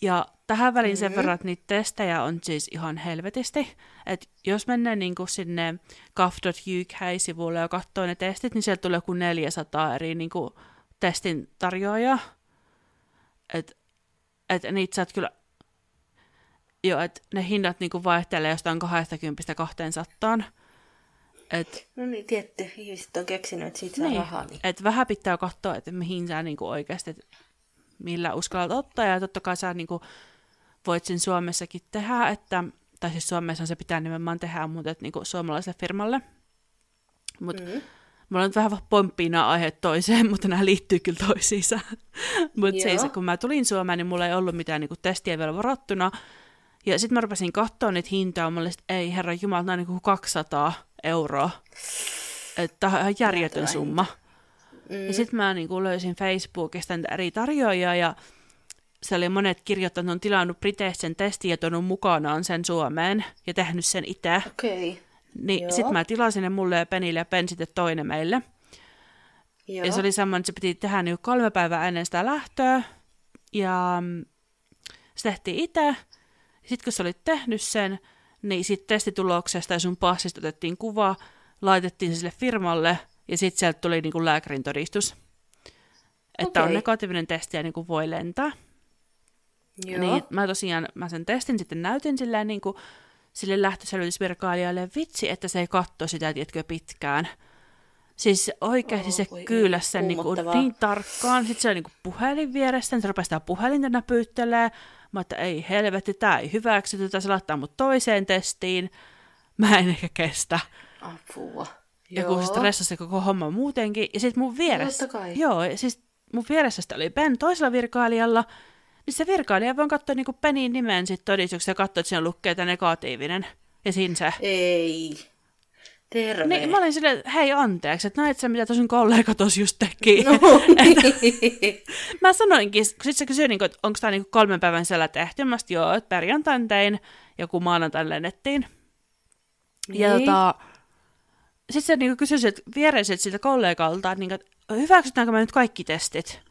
Ja tähän väliin sen Mhm. verran, että niitä testejä on siis ihan helvetisti. Että jos mennään niin kuin sinne gov.uk-sivulle ja katsoo ne testit, niin sieltä tulee joku 400 eri niin kuin testin tarjoajaa. Että et niitä saat kyllä... Joo, että ne hinnat niinku vaihtelee jostain 20 200. Et, No niin, tietty. Ihmiset on keksinyt, että siitä saa niin, rahaa. Niin. et vähän pitää katsoa, että mihin sä niinku oikeasti, et millä uskallat ottaa. Ja totta kai sä niinku voit sen Suomessakin tehdä, että, tai siis Suomessa se pitää nimenomaan tehdä, mutta et niinku suomalaiselle firmalle. Mutta Mm. Mulla on nyt vähän pomppii nämä aiheet toiseen, mutta nämä liittyy kyllä toisiinsa. mutta siis, kun mä tulin Suomeen, niin mulla ei ollut mitään niinku, testiä vielä varattuna. Ja sitten mä rupesin katsoa niitä hintaa, mä olin, että ei herra jumala, nämä on niinku 200 euroa. Että ihan järjetön summa. Mm. Ja sitten mä niinku löysin Facebookista niitä eri tarjoajia ja se oli monet kirjoittanut, ne on tilannut Briteistä sen testin ja tuonut mukanaan sen Suomeen ja tehnyt sen itse. Okei. Okay. Niin sitten mä tilasin ne mulle ja Penille ja Pen sitten toinen meille. Joo. Ja se oli semmoinen, että se piti tehdä niin kolme päivää ennen sitä lähtöä. Ja mm, se tehtiin itse. Sitten kun sä olit tehnyt sen, niin sitten testituloksesta ja sun passista otettiin kuva, laitettiin se sille firmalle ja sitten sieltä tuli niin kuin lääkärin todistus. Että on Okei. negatiivinen testi ja niin kuin voi lentää. Joo. Niin mä tosiaan, mä sen testin sitten näytin silleen niin kuin sille lähtöselvitysvirkailijalle, vitsi, että se ei katso sitä, tiedätkö, pitkään. Siis oikeasti Oh, se kyyläsi sen niinku kuumottavaa. niin tarkkaan. Sitten se oli niinku puhelin vieressä, niin se rupesi sitä puhelinta näpyttelee. Mä että ei helvetti, tää ei hyväksy, tätä se laittaa mut toiseen testiin. Mä en ehkä kestä. Apua. Ja kun se stressasi koko homma muutenkin. Ja sitten mun vieressä... Joo, siis mun vieressä sitä oli Ben toisella virkailijalla. Niin se virkailija voi katsoa niinku Penin nimen sit todistuksessa ja katsoa, että siinä lukee tämä negatiivinen. Ja siinä se. Ei. Terve. Niin, mä olin silleen, että hei anteeksi, että näit sä, mitä tosun kollega tuossa just teki. No, niin. Mä sanoinkin, kun sit se kysyi, niin että onko tämä niin kolmen päivän siellä tehty. Mä sanoin, joo, että perjantain tein, joku maanantain lennettiin. Ja Niin. tota, sitten se niin kysyi siltä viereiseltä siltä kollegalta, että, niin, että hyväksytäänkö me nyt kaikki testit?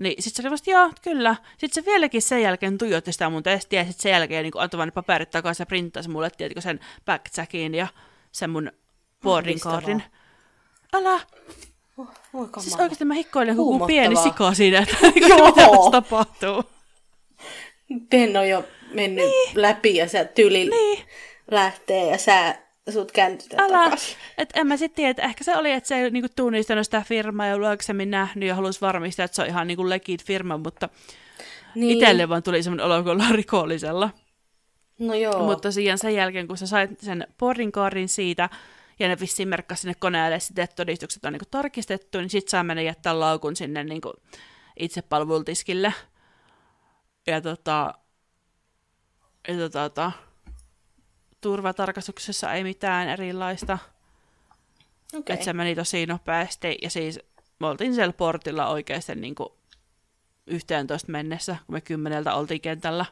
Niin sitten se oli vasta, joo, kyllä. Sitten se vieläkin sen jälkeen tuijotti sitä mun testiä, ja sitten sen jälkeen niin antoi vaan ne paperit takaisin ja printtasi mulle, tiedätkö, sen backcheckin ja sen mun boarding cardin. Älä, Oh, voi kamala. Siis oikeasti mä hikkoilen joku pieni sika siinä, että Joo. mitä tässä tapahtuu. Ben on jo mennyt niin. läpi ja sä tyli Niin. lähtee ja sä sut kääntytät Älä, takaisin. et en mä sitten tiedä, että ehkä se oli, että se ei niinku tunnistanut sitä firmaa ja ollut aikaisemmin nähnyt ja halusi varmistaa, että se on ihan niinku legit firma, mutta niin. itselle vaan tuli semmoinen olo, kun ollaan rikollisella. No joo. Mutta tosiaan sen jälkeen, kun sä sait sen boarding siitä, ja ne vissiin merkkasi sinne koneelle sitten, että todistukset on niinku tarkistettu, niin sit saa mennä jättää laukun sinne niinku itsepalvelutiskille. Ja tota, ja tota, tota, turvatarkastuksessa ei mitään erilaista. Okei. Että se meni tosi nopeasti. Ja siis me oltiin siellä portilla oikeasti niin kuin 11 mennessä, kun me kymmeneltä oltiin kentällä.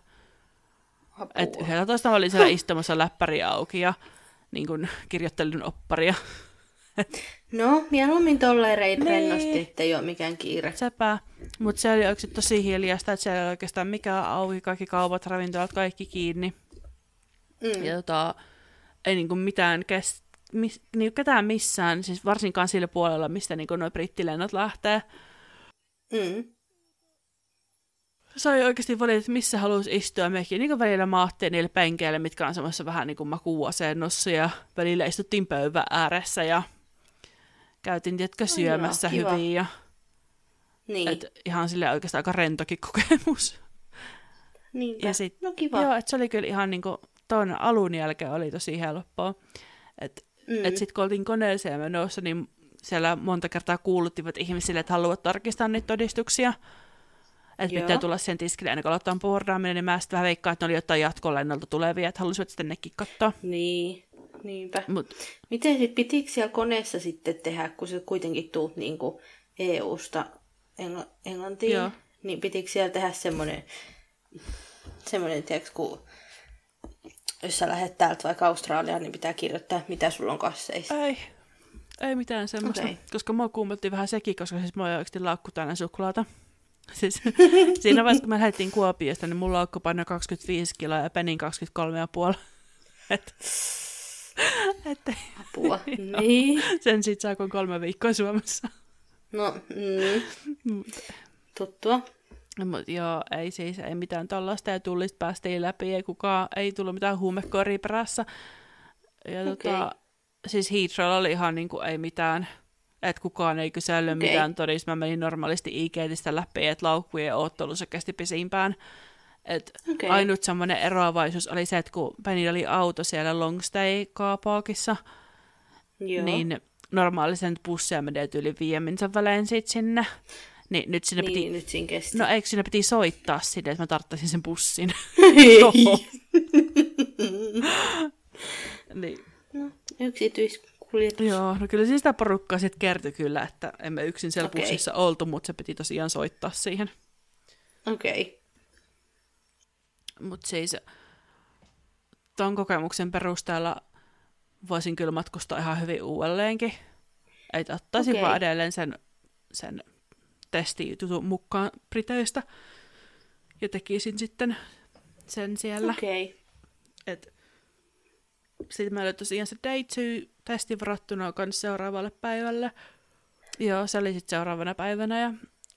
Apua. Et 11 mä olin siellä istumassa läppäri auki ja niin kuin kirjoittelin opparia. No, mieluummin tolleen reit Niin. rennosti, ettei ole mikään kiire. Sepä. Mutta se oli oikeasti tosi hiljasta, että siellä ei oikeastaan mikään auki, kaikki kaupat, ravintolat, kaikki kiinni. Mm. Ja tota, ei niinku mitään kes, mis, niinku ketään missään, siis varsinkaan sillä puolella, mistä niinku nuo brittilennot lähtee. Mm. Sai oikeasti valita, että missä haluaisi istua. Mekin niin välillä maattiin niille penkeille, mitkä on semmoisessa vähän niin kuin makuuasennossa. Ja välillä istuttiin pöydän ääressä ja käytiin, tiedätkö, syömässä kiva. hyvin. Ja, Niin. et ihan sille oikeastaan aika rentokin kokemus. Niinpä. Ja sit, no kiva. Joo, että se oli kyllä ihan niin tuon alun jälkeen oli tosi helppoa. Että Mm. et sitten kun oltiin koneeseen menossa, niin siellä monta kertaa kuuluttivat ihmisille, että haluavat tarkistaa niitä todistuksia. Että Joo. pitää tulla sen tiskille ennen kuin aloittaa boardaaminen, niin mä sitten vähän veikkaan, että ne oli jotain jatkolennolta tulevia, että halusivat sitten nekin katsoa. Niin, niinpä. Mut, Miten sit pitikö siellä koneessa sitten tehdä, kun sä kuitenkin tuut niinku EU-sta Engl- Englantiin, Joo. niin pitikö siellä tehdä semmoinen, semmoinen tiedätkö, kun jos sä lähdet täältä vaikka Australiaan, niin pitää kirjoittaa, mitä sulla on kasseissa. ei, ei mitään semmoista, okay. koska mua kuumotti vähän sekin, koska siis mulla oli oikeasti laukku täynnä suklaata. Siis, siinä vaiheessa, kun me lähdettiin Kuopiosta, niin mulla laukku painoi 25 kiloa ja Penin 23,5. Et, et, Apua. niin. sen sit saa, kun kolme viikkoa Suomessa. No, mm, tuttua. Mut joo, ei siis, ei mitään tollasta, ja tullista päästiin läpi, ei kukaan, ei tullut mitään huumekoria perässä. Ja Okei. tota, siis Heathrowlla oli ihan niinku, ei mitään, että kukaan ei kysellyt Okei. mitään todista. Mä menin normaalisti IGTistä läpi, että laukkujen oottelussa kesti pisimpään. Et Okei. Ainut semmoinen eroavaisuus oli se, että kun Penny oli auto siellä Longstay-kaapaakissa, niin normaalisen bussia menee yli viiden välein sit sinne. Niin nyt sinne niin, piti nyt siinä kesti. No eikö sinne piti soittaa sinne, että mä tarttaisin sen bussin? Niin. no, yksityiskuljetus. Joo, no kyllä siinä sitä porukkaa sitten kertyi kyllä, että emme yksin siellä Okei. bussissa oltu, mutta se piti tosiaan soittaa siihen. Okei. Okay. Mutta siis ton kokemuksen perusteella voisin kyllä matkustaa ihan hyvin uudelleenkin. Että ottaisin Okei. vaan edelleen sen, sen testijutun mukaan Briteistä ja tekisin sitten sen siellä. Okei. Okay. Et, sitten oli tosiaan se day two testi varattuna kans seuraavalle päivälle. Joo, se oli sitten seuraavana päivänä ja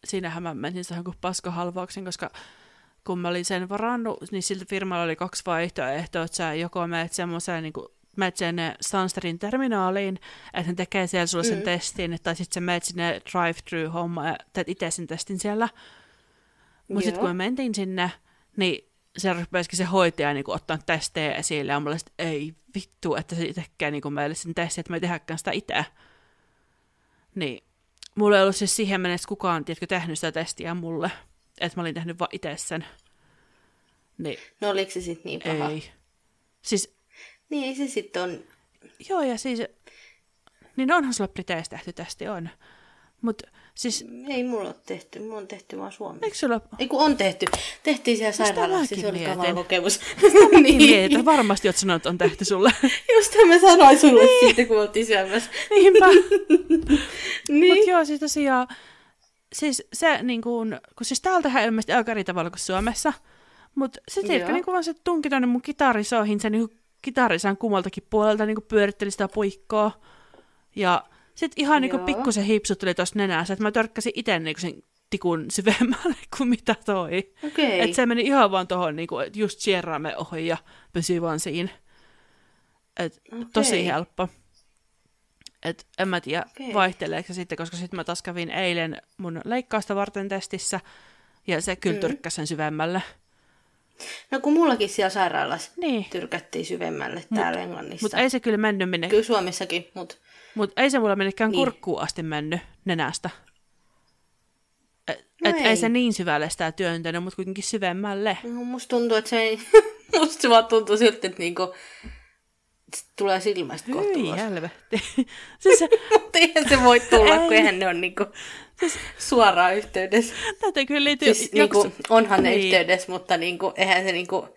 siinähän mä menin siihen kuin paskahalvauksen, koska kun mä olin sen varannut, niin siltä firmalla oli kaksi vaihtoehtoa, että sä joko menet semmoiseen niin menet sinne Sunsterin terminaaliin, että ne tekee siellä sulle sen Mm. testin, tai sitten sä menet sinne drive-thru-hommaan ja teet itse sen testin siellä. Mutta sitten kun me mentiin sinne, niin se rupesikin se hoitaja niin ottaa testejä esille, ja mulla sit, ei vittu, että se tekee niin meille sen testin, että me ei tehdäkään sitä itse. Niin, mulla ei ollut siis siihen mennessä kukaan, tiedätkö, tehnyt sitä testiä mulle, että mä olin tehnyt vaan itse sen. Niin, No oliko se sitten niin paha? ei. Siis, Niin se sitten on... joo, ja siis, niin onhan sulla Briteissä tehty testi, on. Mutta siis, Ei mulla ole tehty, mulla on tehty vaan Suomessa. eikö sulla Ei kun on tehty. Tehtiin siellä sairaalassa, se oli mietin. kamala kokemus. niin. mietit, varmasti oot sanonut, että on tehty sulle. Just mä sanoin sulle niin. sitten, kun oltiin syömässä. Niinpä. Niin. Mutta joo, siis tosiaan, siis se niin kuin, kun siis täällä tehdään ilmeisesti aika eri tavalla kuin Suomessa, mutta se tiedätkö, niin kuin vaan se tunki tuonne mun kitarisoihin, se niin kuin kitarisan kummaltakin puolelta niin pyöritteli sitä puikkoa. Ja Sitten ihan niinku Joo. pikkusen hipsutteli tuossa nenässä, että mä törkkäsin itse niinku sen tikun syvemmälle kuin mitä toi. Okei. Että se meni ihan vaan tuohon niinku, et just sierraamme ohi ja pysyi vaan siinä. Et tosi Okei. helppo. Et en mä tiedä, Okei. vaihteleeko se sitten, koska sitten mä taas kävin eilen mun leikkausta varten testissä, ja se kyllä Mm. sen syvemmälle. No kun mullakin siellä sairaalassa Niin. tyrkättiin syvemmälle täällä Englannissa. Mutta ei se kyllä mennyt minne, Kyllä Suomessakin, mutta mut ei se mulla minnekään Niin. kurkkuun asti mennyt nenästä. Et, No et ei. ei. se niin syvälle sitä työntänyt, mutta kuitenkin syvemmälle. no, musta tuntuu, että se ei... musta se vaan tuntuu siltä, että niinku... se tulee silmästä kohta Hyi ulos. helvetti. siis se, Mutta eihän se voi tulla, kun Ei. eihän ne on niinku suoraan yhteydessä. täytyy kyllä liittyä Siis niinku, jakso- onhan ne Niin. yhteydessä, mutta niinku, eihän se niinku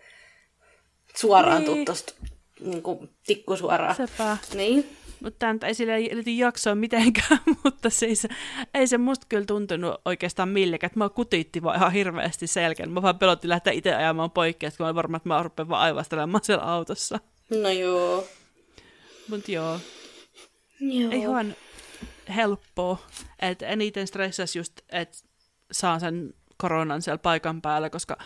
suoraan Niin. tuu tosta niinku tikku suoraan. Sepä. Niin. Mutta tämä ei sille liity jaksoon mitenkään, mutta siis ei se musta kyllä tuntunut oikeastaan millekään. Mä kutitti vaan ihan hirveästi selkeän. Mä vaan pelotti lähteä itse ajamaan poikki, että kun mä olin varma, että mä rupean vaan aivastelemaan siellä autossa. No joo. Mutta joo, Joo. ei ihan helppoa. Että eniten stressas just, että saa sen koronan siellä paikan päällä, koska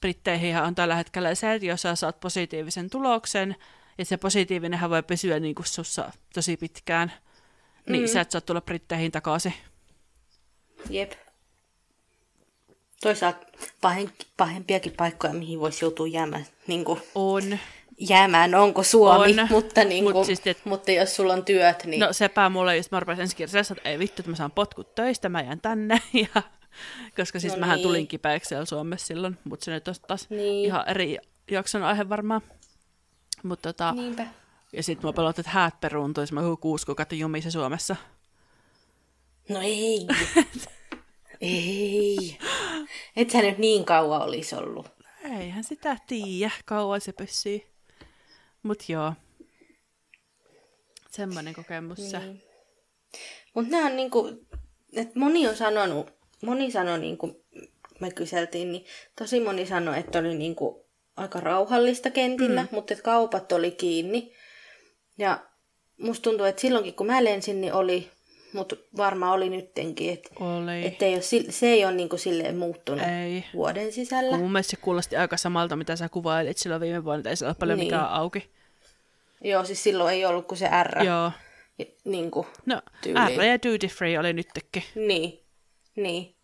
Britteihin on tällä hetkellä se, että jos sä saat positiivisen tuloksen, ja se positiivinenhän voi pysyä niin kuin sussa tosi pitkään, niin Mm. mm. sä et saa tulla Britteihin takaisin. Jep. Toisaalta pahen, pahempiakin paikkoja, mihin voisi joutua jäämään, niin kuin, On. Jäämään onko Suomi, On. mutta, niin kuin, Mut siis, et- mutta jos sulla on työt, niin No sepä mulle just mä rupesin ensi kertaa, että ei vittu, että mä saan potkut töistä, mä jään tänne. Ja, koska siis No mähän niin. tulin kipeäksi siellä Suomessa silloin, mutta se nyt on taas Niin. ihan eri jakson aihe varmaan. Mutta tota, niinpä. ja sitten mua pelotti, että häät peruuntuisi, mä kuusi kuukautta jumissa Suomessa. No ei. ei. Et sä nyt niin kauan olisi ollut. Eihän sitä tiedä, kauan se pysyy. Mut joo. Semmoinen kokemus se. Niin. Mutta nämä on niinku, että moni on sanonut, moni sanoi niinku, me kyseltiin, niin tosi moni sanoi, että oli niinku aika rauhallista kentillä, mm. mutta että kaupat oli kiinni. Ja musta tuntuu, että silloinkin kun mä lensin, niin oli, mutta varmaan oli nyttenkin, että Oli. et ei ole, se ei ole niinku silleen muuttunut Ei. vuoden sisällä. Mun mielestä se kuulosti aika samalta, mitä sä kuvailit silloin viime vuonna, että ei siellä ole paljon Niin. niin. mikään auki. Joo, siis silloin ei ollut kuin se R. Joo. Ja, niinku, No, Tyyliin. R ja Duty Free oli nytkin. Niin, niin.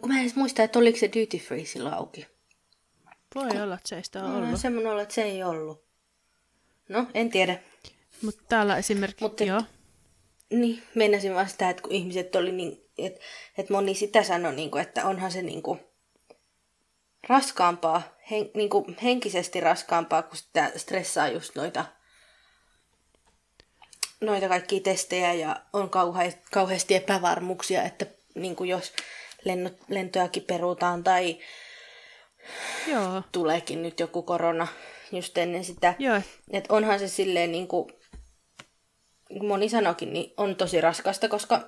Kun mä en edes muista, että oliko se duty free silloin auki. Voi olla, että se ei sitä ollut. semmoinen olla, että se ei ollut. No, en tiedä. Mutta täällä esimerkiksi, Mut et- joo. Niin, meinasin vaan sitä, että kun ihmiset oli niin, että, että moni sitä sanoi, niin kuin, että onhan se niin kuin, raskaampaa, hen, niin kuin, henkisesti raskaampaa, kun sitä stressaa just noita, noita kaikkia testejä ja on kauhea, kauheasti epävarmuuksia, että niin kuin jos lennot, lentojakin perutaan tai Joo, tuleekin nyt joku korona just ennen sitä. joo. Että onhan se silleen niin kuin, moni sanokin, niin on tosi raskasta, koska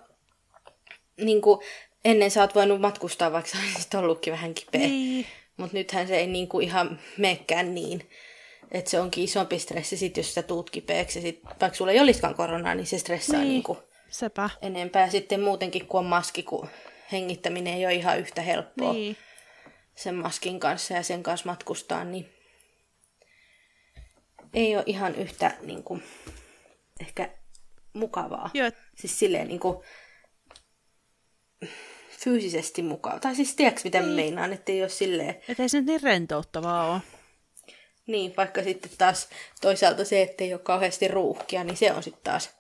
niin kuin, ennen sä oot voinut matkustaa, vaikka sä olisit ollutkin vähän kipeä. Niin. Mutta nythän se ei niin kuin ihan meekään niin. Että se onkin isompi stressi sit, jos sä tuut kipeäksi. Sit, vaikka sulla ei olisikaan koronaa, niin se stressaa niin. Niin. Kuin Sepä. enempää. Sitten muutenkin, kun on maski, kun hengittäminen ei ole ihan yhtä helppoa Niin. sen maskin kanssa ja sen kanssa matkustaa, niin ei ole ihan yhtä niin kuin, ehkä mukavaa. Joo, Siis silleen niin kuin, fyysisesti mukavaa. Tai siis tiedätkö mitä niin. meinaan, että ei ole silleen, et ei se nyt niin rentouttavaa ole. niin vaikka sitten taas toisaalta se, että ei ole kauheasti ruuhkia, niin se on sitten taas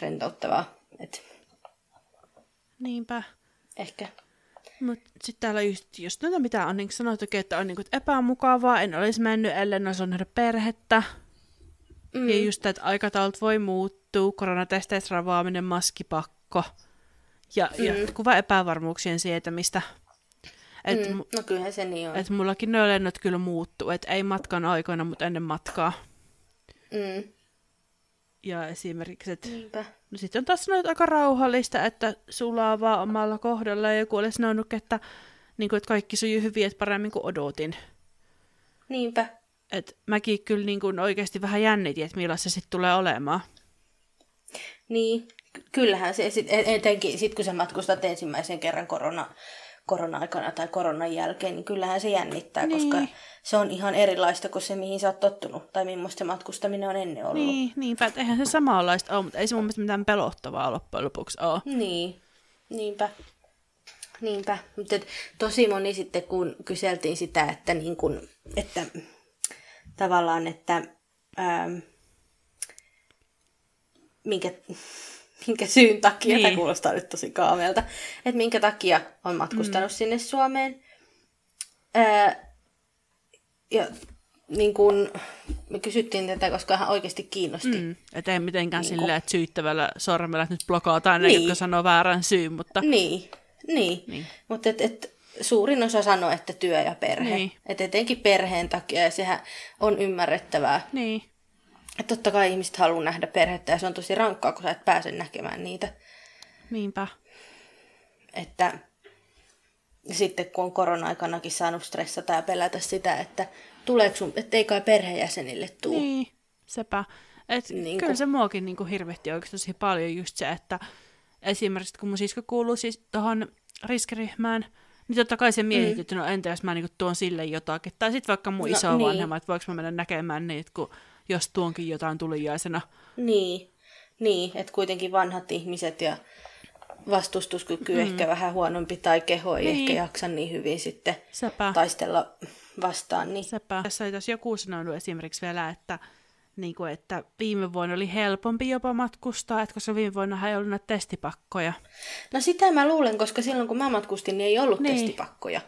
rentouttavaa. Et Niinpä. ehkä, Mutta sitten täällä just, just noita, mitä on niin sanottu, että on niin epämukavaa, en olisi mennyt, ellen olisi nähdä perhettä. Mm. Ja just, että aikataulut voi muuttua, koronatesteistä ravaaminen, maskipakko ja, mm. ja kuva epävarmuuksien sietämistä. Et, mm, no kyllähän se niin on. et mullakin ne lennot kyllä muuttuu, että ei matkan aikoina, mutta ennen matkaa. Mm, Ja esimerkiksi, että no sitten on taas sanonut aika rauhallista, että sulaa vaan omalla kohdalla. Ja joku olisi sanonut, että, niin kuin, että kaikki sujuu hyvin, että paremmin kuin odotin. Niinpä. Et mäkin kyllä niin kuin oikeasti vähän jännitin, että millaista se sitten tulee olemaan. Niin, kyllähän se, sit, etenkin sit kun sä matkustat ensimmäisen kerran korona, korona-aikana tai koronan jälkeen, niin kyllähän se jännittää, niin. koska se on ihan erilaista kuin se, mihin sä oot tottunut, tai millaista matkustaminen on ennen ollut. Niin, niinpä, että eihän se samanlaista ole, mutta ei se mun mielestä mitään pelottavaa loppujen lopuksi ole. Niin, niinpä. Niinpä, mutta tosi moni sitten kun kyseltiin sitä, että, niin kun, että tavallaan, että ää, minkä, minkä syyn takia, niin. tämä kuulostaa nyt tosi kaamelta, että minkä takia on matkustanut mm. sinne Suomeen. Ää, ja niin kuin, me kysyttiin tätä, koska hän oikeasti kiinnosti. Mm, että ei mitenkään niin silleen, että syyttävällä sormella että nyt blokataan niin. ne, jotka sanoo väärän syyn, mutta... Niin, niin. niin. mutta et, et, suurin osa sanoo, että työ ja perhe. Niin. Että etenkin perheen takia, ja sehän on ymmärrettävää. Niin. Että totta kai ihmiset haluaa nähdä perhettä, ja se on tosi rankkaa, kun sä et pääse näkemään niitä. Niinpä. Että sitten kun on korona-aikanakin saanut stressata ja pelätä sitä, että tuleeko sun, että ei kai perheenjäsenille tuu. Niin, sepä. Et niin kyllä kun... se muakin niin kuin hirvetti oikeasti tosi paljon just se, että esimerkiksi kun mun sisko kuuluu siis tuohon riskiryhmään, niin totta kai se mietit, mm. että no entä jos mä niin tuon sille jotakin. Tai sitten vaikka mun no, isovanhemmat, niin. että voiko mä mennä näkemään niitä, kun jos tuonkin jotain tulijaisena. Niin, niin että kuitenkin vanhat ihmiset ja vastustuskyky mm. ehkä vähän huonompi tai keho ei niin. ehkä jaksa niin hyvin sitten Sepä. taistella vastaan. Niin. Sepä. Tässä oli joku sanonut esimerkiksi vielä, että, niin kuin, että viime vuonna oli helpompi jopa matkustaa, että koska viime vuonna ei ollut näitä testipakkoja. No sitä mä luulen, koska silloin kun mä matkustin, niin ei ollut niin. testipakkoja.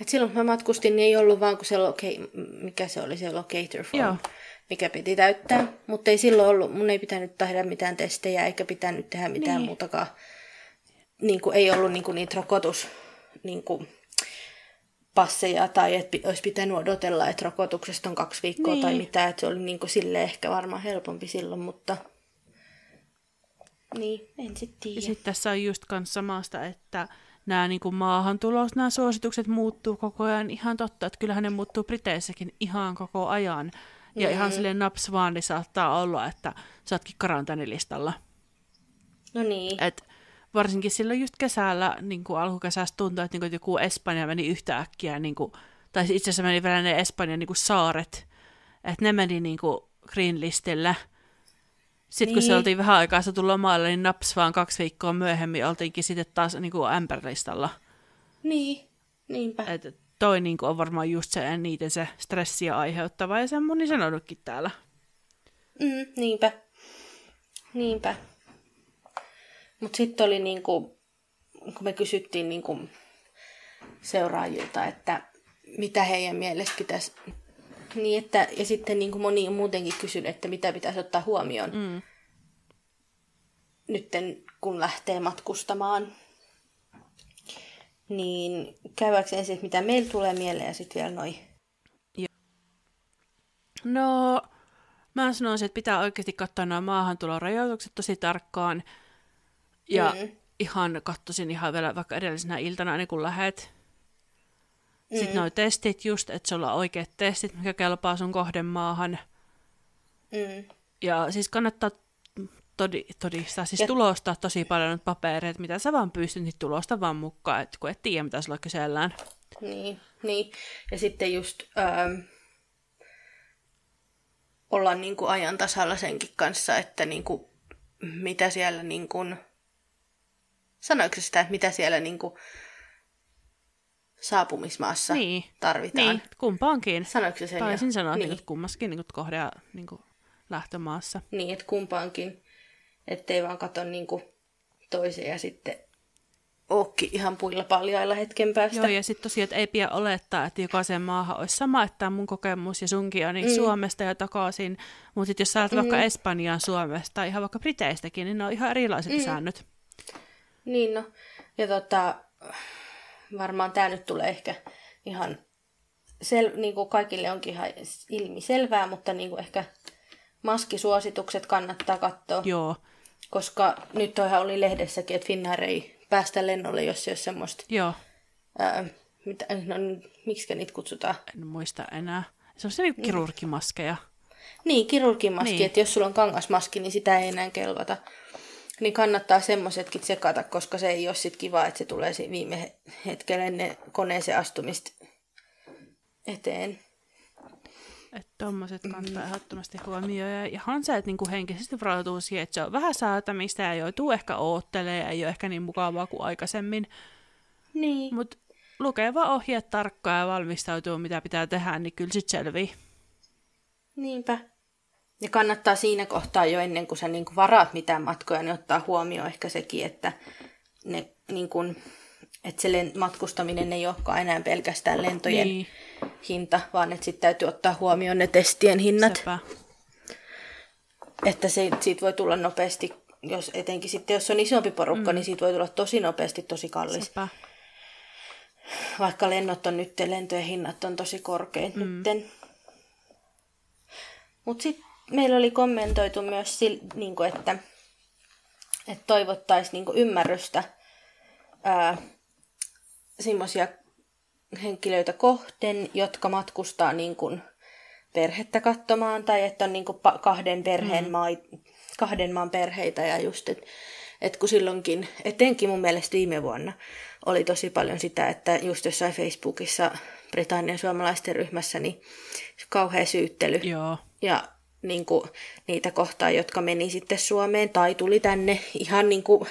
Et silloin kun mä matkustin, niin ei ollut vaan kun se loca- mikä se oli se locator form. Joo mikä piti täyttää, mutta ei silloin ollut, mun ei pitänyt tehdä mitään testejä eikä pitänyt tehdä mitään niin. muutakaan niin kuin, ei ollut niin kuin, niitä rokotus niin kuin, passeja tai että olisi pitänyt odotella, että rokotuksesta on kaksi viikkoa niin. tai mitä, että se oli niin kuin, sille ehkä varmaan helpompi silloin, mutta niin, en sitten tiedä. Sitten tässä on just kans samasta, että nämä niin kuin maahantulos, nämä suositukset muuttuu koko ajan. Ihan totta, että kyllähän ne muuttuu Briteissäkin ihan koko ajan. Ja mm. ihan silleen naps vaan, niin saattaa olla, että sä ootkin karanteenilistalla. No niin. Et varsinkin silloin just kesällä, niin kuin alkukesästä tuntui, että, niin kuin, joku Espanja meni yhtäkkiä, niin kuin, tai itse asiassa meni vielä ne Espanjan niin kuin saaret, että ne meni niin kuin green listille. Sitten niin. kun se niin. oltiin vähän aikaa tullut lomalle, niin naps vaan kaksi viikkoa myöhemmin oltiinkin sitten taas niin kuin ämpärlistalla. Niin, niinpä. Et toi niin kuin, on varmaan just se eniten se stressiä aiheuttava, ja sen moni sanonutkin täällä. Mm, niinpä. Niinpä. Mutta sitten oli niinku, kun me kysyttiin niinku seuraajilta, että mitä heidän mielestä pitäisi... Niin että, ja sitten niin kuin moni on muutenkin kysynyt, että mitä pitäisi ottaa huomioon mm. nytten, kun lähtee matkustamaan. Niin käydäänkö ensin, mitä meillä tulee mieleen ja sitten vielä noin. No, mä sanoisin, että pitää oikeasti katsoa nämä maahantulorajoitukset tosi tarkkaan. Ja mm. ihan kattosin ihan vielä vaikka edellisenä iltana, niin kun lähet. Mm. Sitten nuo testit just, että sulla on oikeat testit, mikä kelpaa sun kohdemaahan. Mm. Ja siis kannattaa todi, todistaa, siis ja... tulostaa tosi paljon papereita, mitä sä vaan pystyt, niin tulosta vaan mukaan, että kun et tiedä, mitä sulla kysellään. Niin, niin. Ja sitten just ähm, olla niin kuin ajan tasalla senkin kanssa, että niin kuin, mitä siellä niin kuin, Sanoiko sitä, että mitä siellä niin kuin saapumismaassa niin. tarvitaan? Niin, kumpaankin. Sanoiko se sen Taisin jo? sanoa, niin. että kummaskin niin kohdea niin lähtömaassa. Niin, että kumpaankin. Ettei vaan katso niin kuin toisen ja sitten ookin ihan puilla paljailla hetken päästä. Joo, ja sitten tosiaan, että ei pidä olettaa, että jokaisen maahan olisi sama, että mun kokemus ja sunkin on niin mm. Suomesta ja takaisin. Mutta sitten jos sä mm. vaikka Espanjaan Suomesta tai ihan vaikka Briteistäkin, niin ne on ihan erilaiset mm. säännöt. Niin no, ja tota, varmaan tämä nyt tulee ehkä ihan, sel, niin kuin kaikille onkin ihan ilmiselvää, mutta niin kuin ehkä maskisuositukset kannattaa katsoa. Joo. Koska nyt toihan oli lehdessäkin, että Finnair ei päästä lennolle, jos se olisi semmoista. Joo. Ää, mitä, no, miksi niitä kutsutaan? En muista enää. Se on se niin kirurgimaskeja. Niin, kirurgimaski, niin. että jos sulla on kangasmaski, niin sitä ei enää kelvata. Niin kannattaa semmoisetkin tsekata, koska se ei ole sit kiva, että se tulee viime hetkellä ennen koneeseen astumista eteen. Että tommoset kantaa ehdottomasti huomioon. Ja ihan se, että niinku henkisesti varautuu siihen, että se on vähän säätämistä ja joutuu ehkä oottelee ja ei ole ehkä niin mukavaa kuin aikaisemmin. Niin. Mutta lukee vaan ohjeet tarkkaan ja valmistautuu, mitä pitää tehdä, niin kyllä sit selvii. Niinpä. Ja kannattaa siinä kohtaa jo ennen kuin sä niin kuin varaat mitään matkoja, niin ottaa huomioon ehkä sekin, että, ne, niin kuin, että se matkustaminen ei olekaan enää pelkästään lentojen niin. Hinta, vaan että sitten täytyy ottaa huomioon ne testien hinnat. Sepä. Että se, siitä voi tulla nopeasti, jos etenkin sitten jos on isompi porukka, mm. niin siitä voi tulla tosi nopeasti tosi kallis. Sepä. Vaikka lennot on nyt, lentojen hinnat on tosi korkeat mm. nytten. Mutta sitten meillä oli kommentoitu myös, niin kuin, että, että toivottaisiin niin ymmärrystä semmoisia henkilöitä kohden, jotka matkustaa niin kuin perhettä katsomaan tai että on niin kuin kahden, perheen mm. mai, kahden maan perheitä ja just, että et kun silloinkin, etenkin mun mielestä viime vuonna, oli tosi paljon sitä, että just jossain Facebookissa Britannian suomalaisten ryhmässä, niin kauhea syyttely. Joo. Ja niin kuin, niitä kohtaa, jotka meni sitten Suomeen tai tuli tänne ihan niin kuin,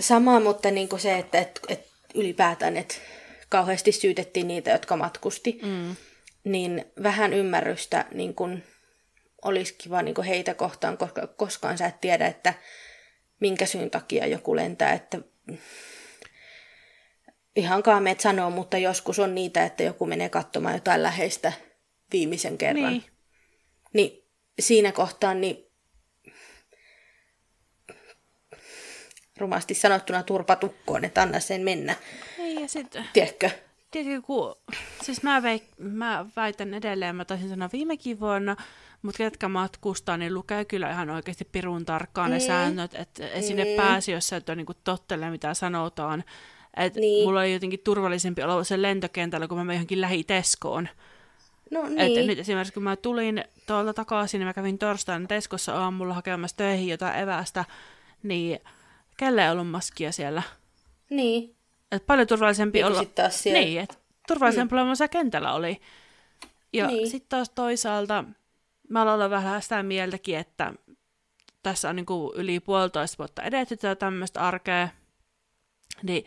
sama, mutta niin kuin se, että et, et ylipäätään, että kauheasti syytettiin niitä, jotka matkusti, mm. niin vähän ymmärrystä niin kuin, olisi kiva niin kuin heitä kohtaan, koska koskaan sä et tiedä, että minkä syyn takia joku lentää, että ihan kaameet sanoo, mutta joskus on niitä, että joku menee katsomaan jotain läheistä viimeisen kerran. Niin. Niin siinä kohtaa niin rumasti sanottuna turpatukkoon, että anna sen mennä. Sitten... Tiedätkö? Tiedätkö, kun... Siis mä, veik... mä väitän edelleen, mä taisin sanoa viimekin vuonna, mutta ketkä matkustaa, niin lukee kyllä ihan oikeasti pirun tarkkaan ne mm. säännöt, että mm. sinne pääsi, jos sä et ole niinku tottele, mitä sanotaan. Et niin. Mulla on jotenkin turvallisempi olla se lentokentällä, kun mä menen johonkin lähiteskoon. No niin. Et nyt esimerkiksi kun mä tulin tuolta takaisin, niin mä kävin torstaina Teskossa aamulla hakemassa töihin jotain evästä, niin kelle ei ollut maskia siellä. Niin. Et paljon turvallisempi olla... Taas siellä. Niin, että turvallisempi mm. olla kentällä oli. Ja niin. sitten taas toisaalta mä olen vähän sitä mieltäkin, että tässä on niin kuin yli puolitoista vuotta edetty tätä tämmöistä arkea, niin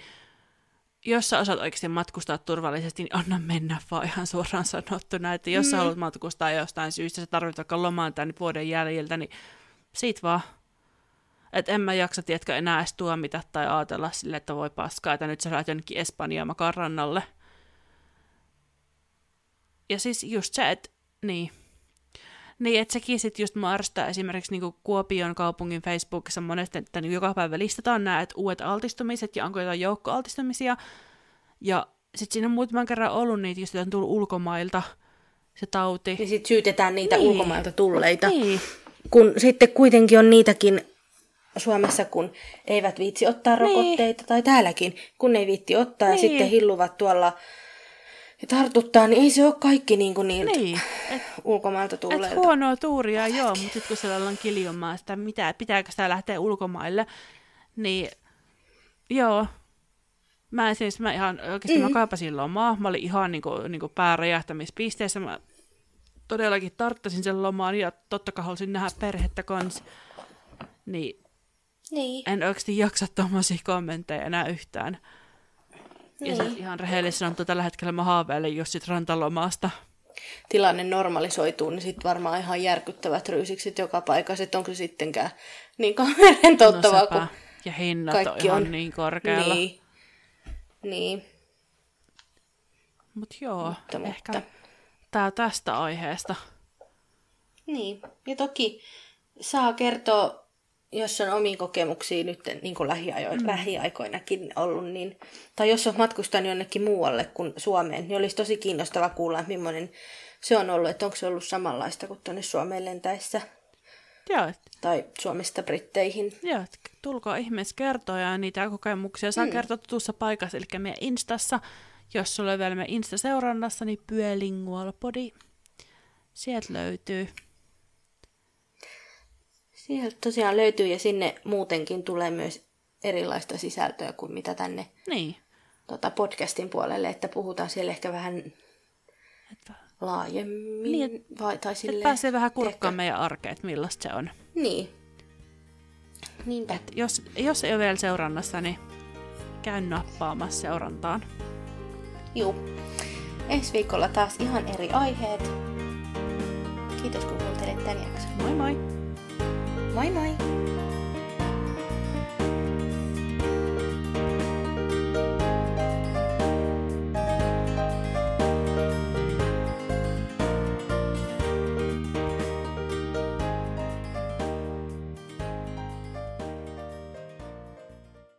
jos sä osaat oikeasti matkustaa turvallisesti, niin anna mennä vaan ihan suoraan sanottuna, että jos mm. sä haluat matkustaa jostain syystä, sä tarvitset vaikka lomaan tänne vuoden jäljiltä, niin siitä vaan. Että en mä jaksa, tiedätkö, enää edes tuomita tai ajatella sille, että voi paskaa, että nyt sä lähdet jonnekin Espanjaan makaan rannalle. Ja siis just se, että niin, niin, että sekin sitten just Marsta esimerkiksi niin Kuopion kaupungin Facebookissa monesti, että niin joka päivä listataan nämä että uudet altistumiset ja onko jotain joukkoaltistumisia. Ja sitten siinä on muutaman kerran ollut niitä, jos on tullut ulkomailta se tauti. Ja sitten syytetään niitä niin. ulkomailta tulleita. Niin. Kun sitten kuitenkin on niitäkin Suomessa, kun eivät viitsi ottaa niin. rokotteita, tai täälläkin, kun ei viitti ottaa niin. ja sitten hilluvat tuolla ja tartuttaa, niin ei se ole kaikki niin kuin niiltä niin, et, ulkomailta tulleilta. Et huonoa tuuria, joo, mutta sitten kun siellä ollaan kiljumaan sitä, mitä, pitääkö sitä lähteä ulkomaille, niin joo, mä siis mä ihan oikeasti mm. mä kaipasin lomaa, mä olin ihan niin kuin, niin kuin pääräjähtämispisteessä, mä todellakin tarttasin sen lomaan ja totta kai halusin nähdä perhettä kanssa, niin, niin. en oikeasti jaksa tuommoisia kommentteja enää yhtään. Niin. Ja se ihan rehellisesti sanottu, tällä hetkellä mä haaveilen just sit rantalomasta. Tilanne normalisoituu, niin sitten varmaan ihan järkyttävät ryysikset joka paikassa, että onko se sittenkään niin kamerin tottavaa, no kun Ja hinnat on ihan on. niin korkealla. Niin. niin. Mut joo, mutta, ehkä mutta. tää tästä aiheesta. Niin, ja toki saa kertoa jos on omiin kokemuksia nyt niin kuin lähiajo- mm. lähiaikoinakin ollut, niin, tai jos on matkustanut jonnekin muualle kuin Suomeen, niin olisi tosi kiinnostava kuulla, että millainen se on ollut, että onko se ollut samanlaista kuin tuonne Suomeen lentäessä. Joo. Tai Suomesta Britteihin. Joo, tulkaa ihmeessä kertoa ja niitä kokemuksia saa mm. kertoa tuossa paikassa, eli meidän Instassa. Jos sulla on vielä meidän Insta-seurannassa, niin Pyölingualpodi. Sieltä löytyy. Sieltä tosiaan löytyy ja sinne muutenkin tulee myös erilaista sisältöä kuin mitä tänne Niin. tota, podcastin puolelle, että puhutaan siellä ehkä vähän Että, laajemmin. Niin, vai, tai että silleen, pääsee vähän kurkkaan tiedätkö? meidän arkeen, että millaista se on. Niin. Niinpä. Et jos, jos ei ole vielä seurannassa, niin käy nappaamassa seurantaan. Juu. Ensi viikolla taas ihan eri aiheet. Kiitos kun kuuntelit tämän jakson. Moi moi! Moin Moin!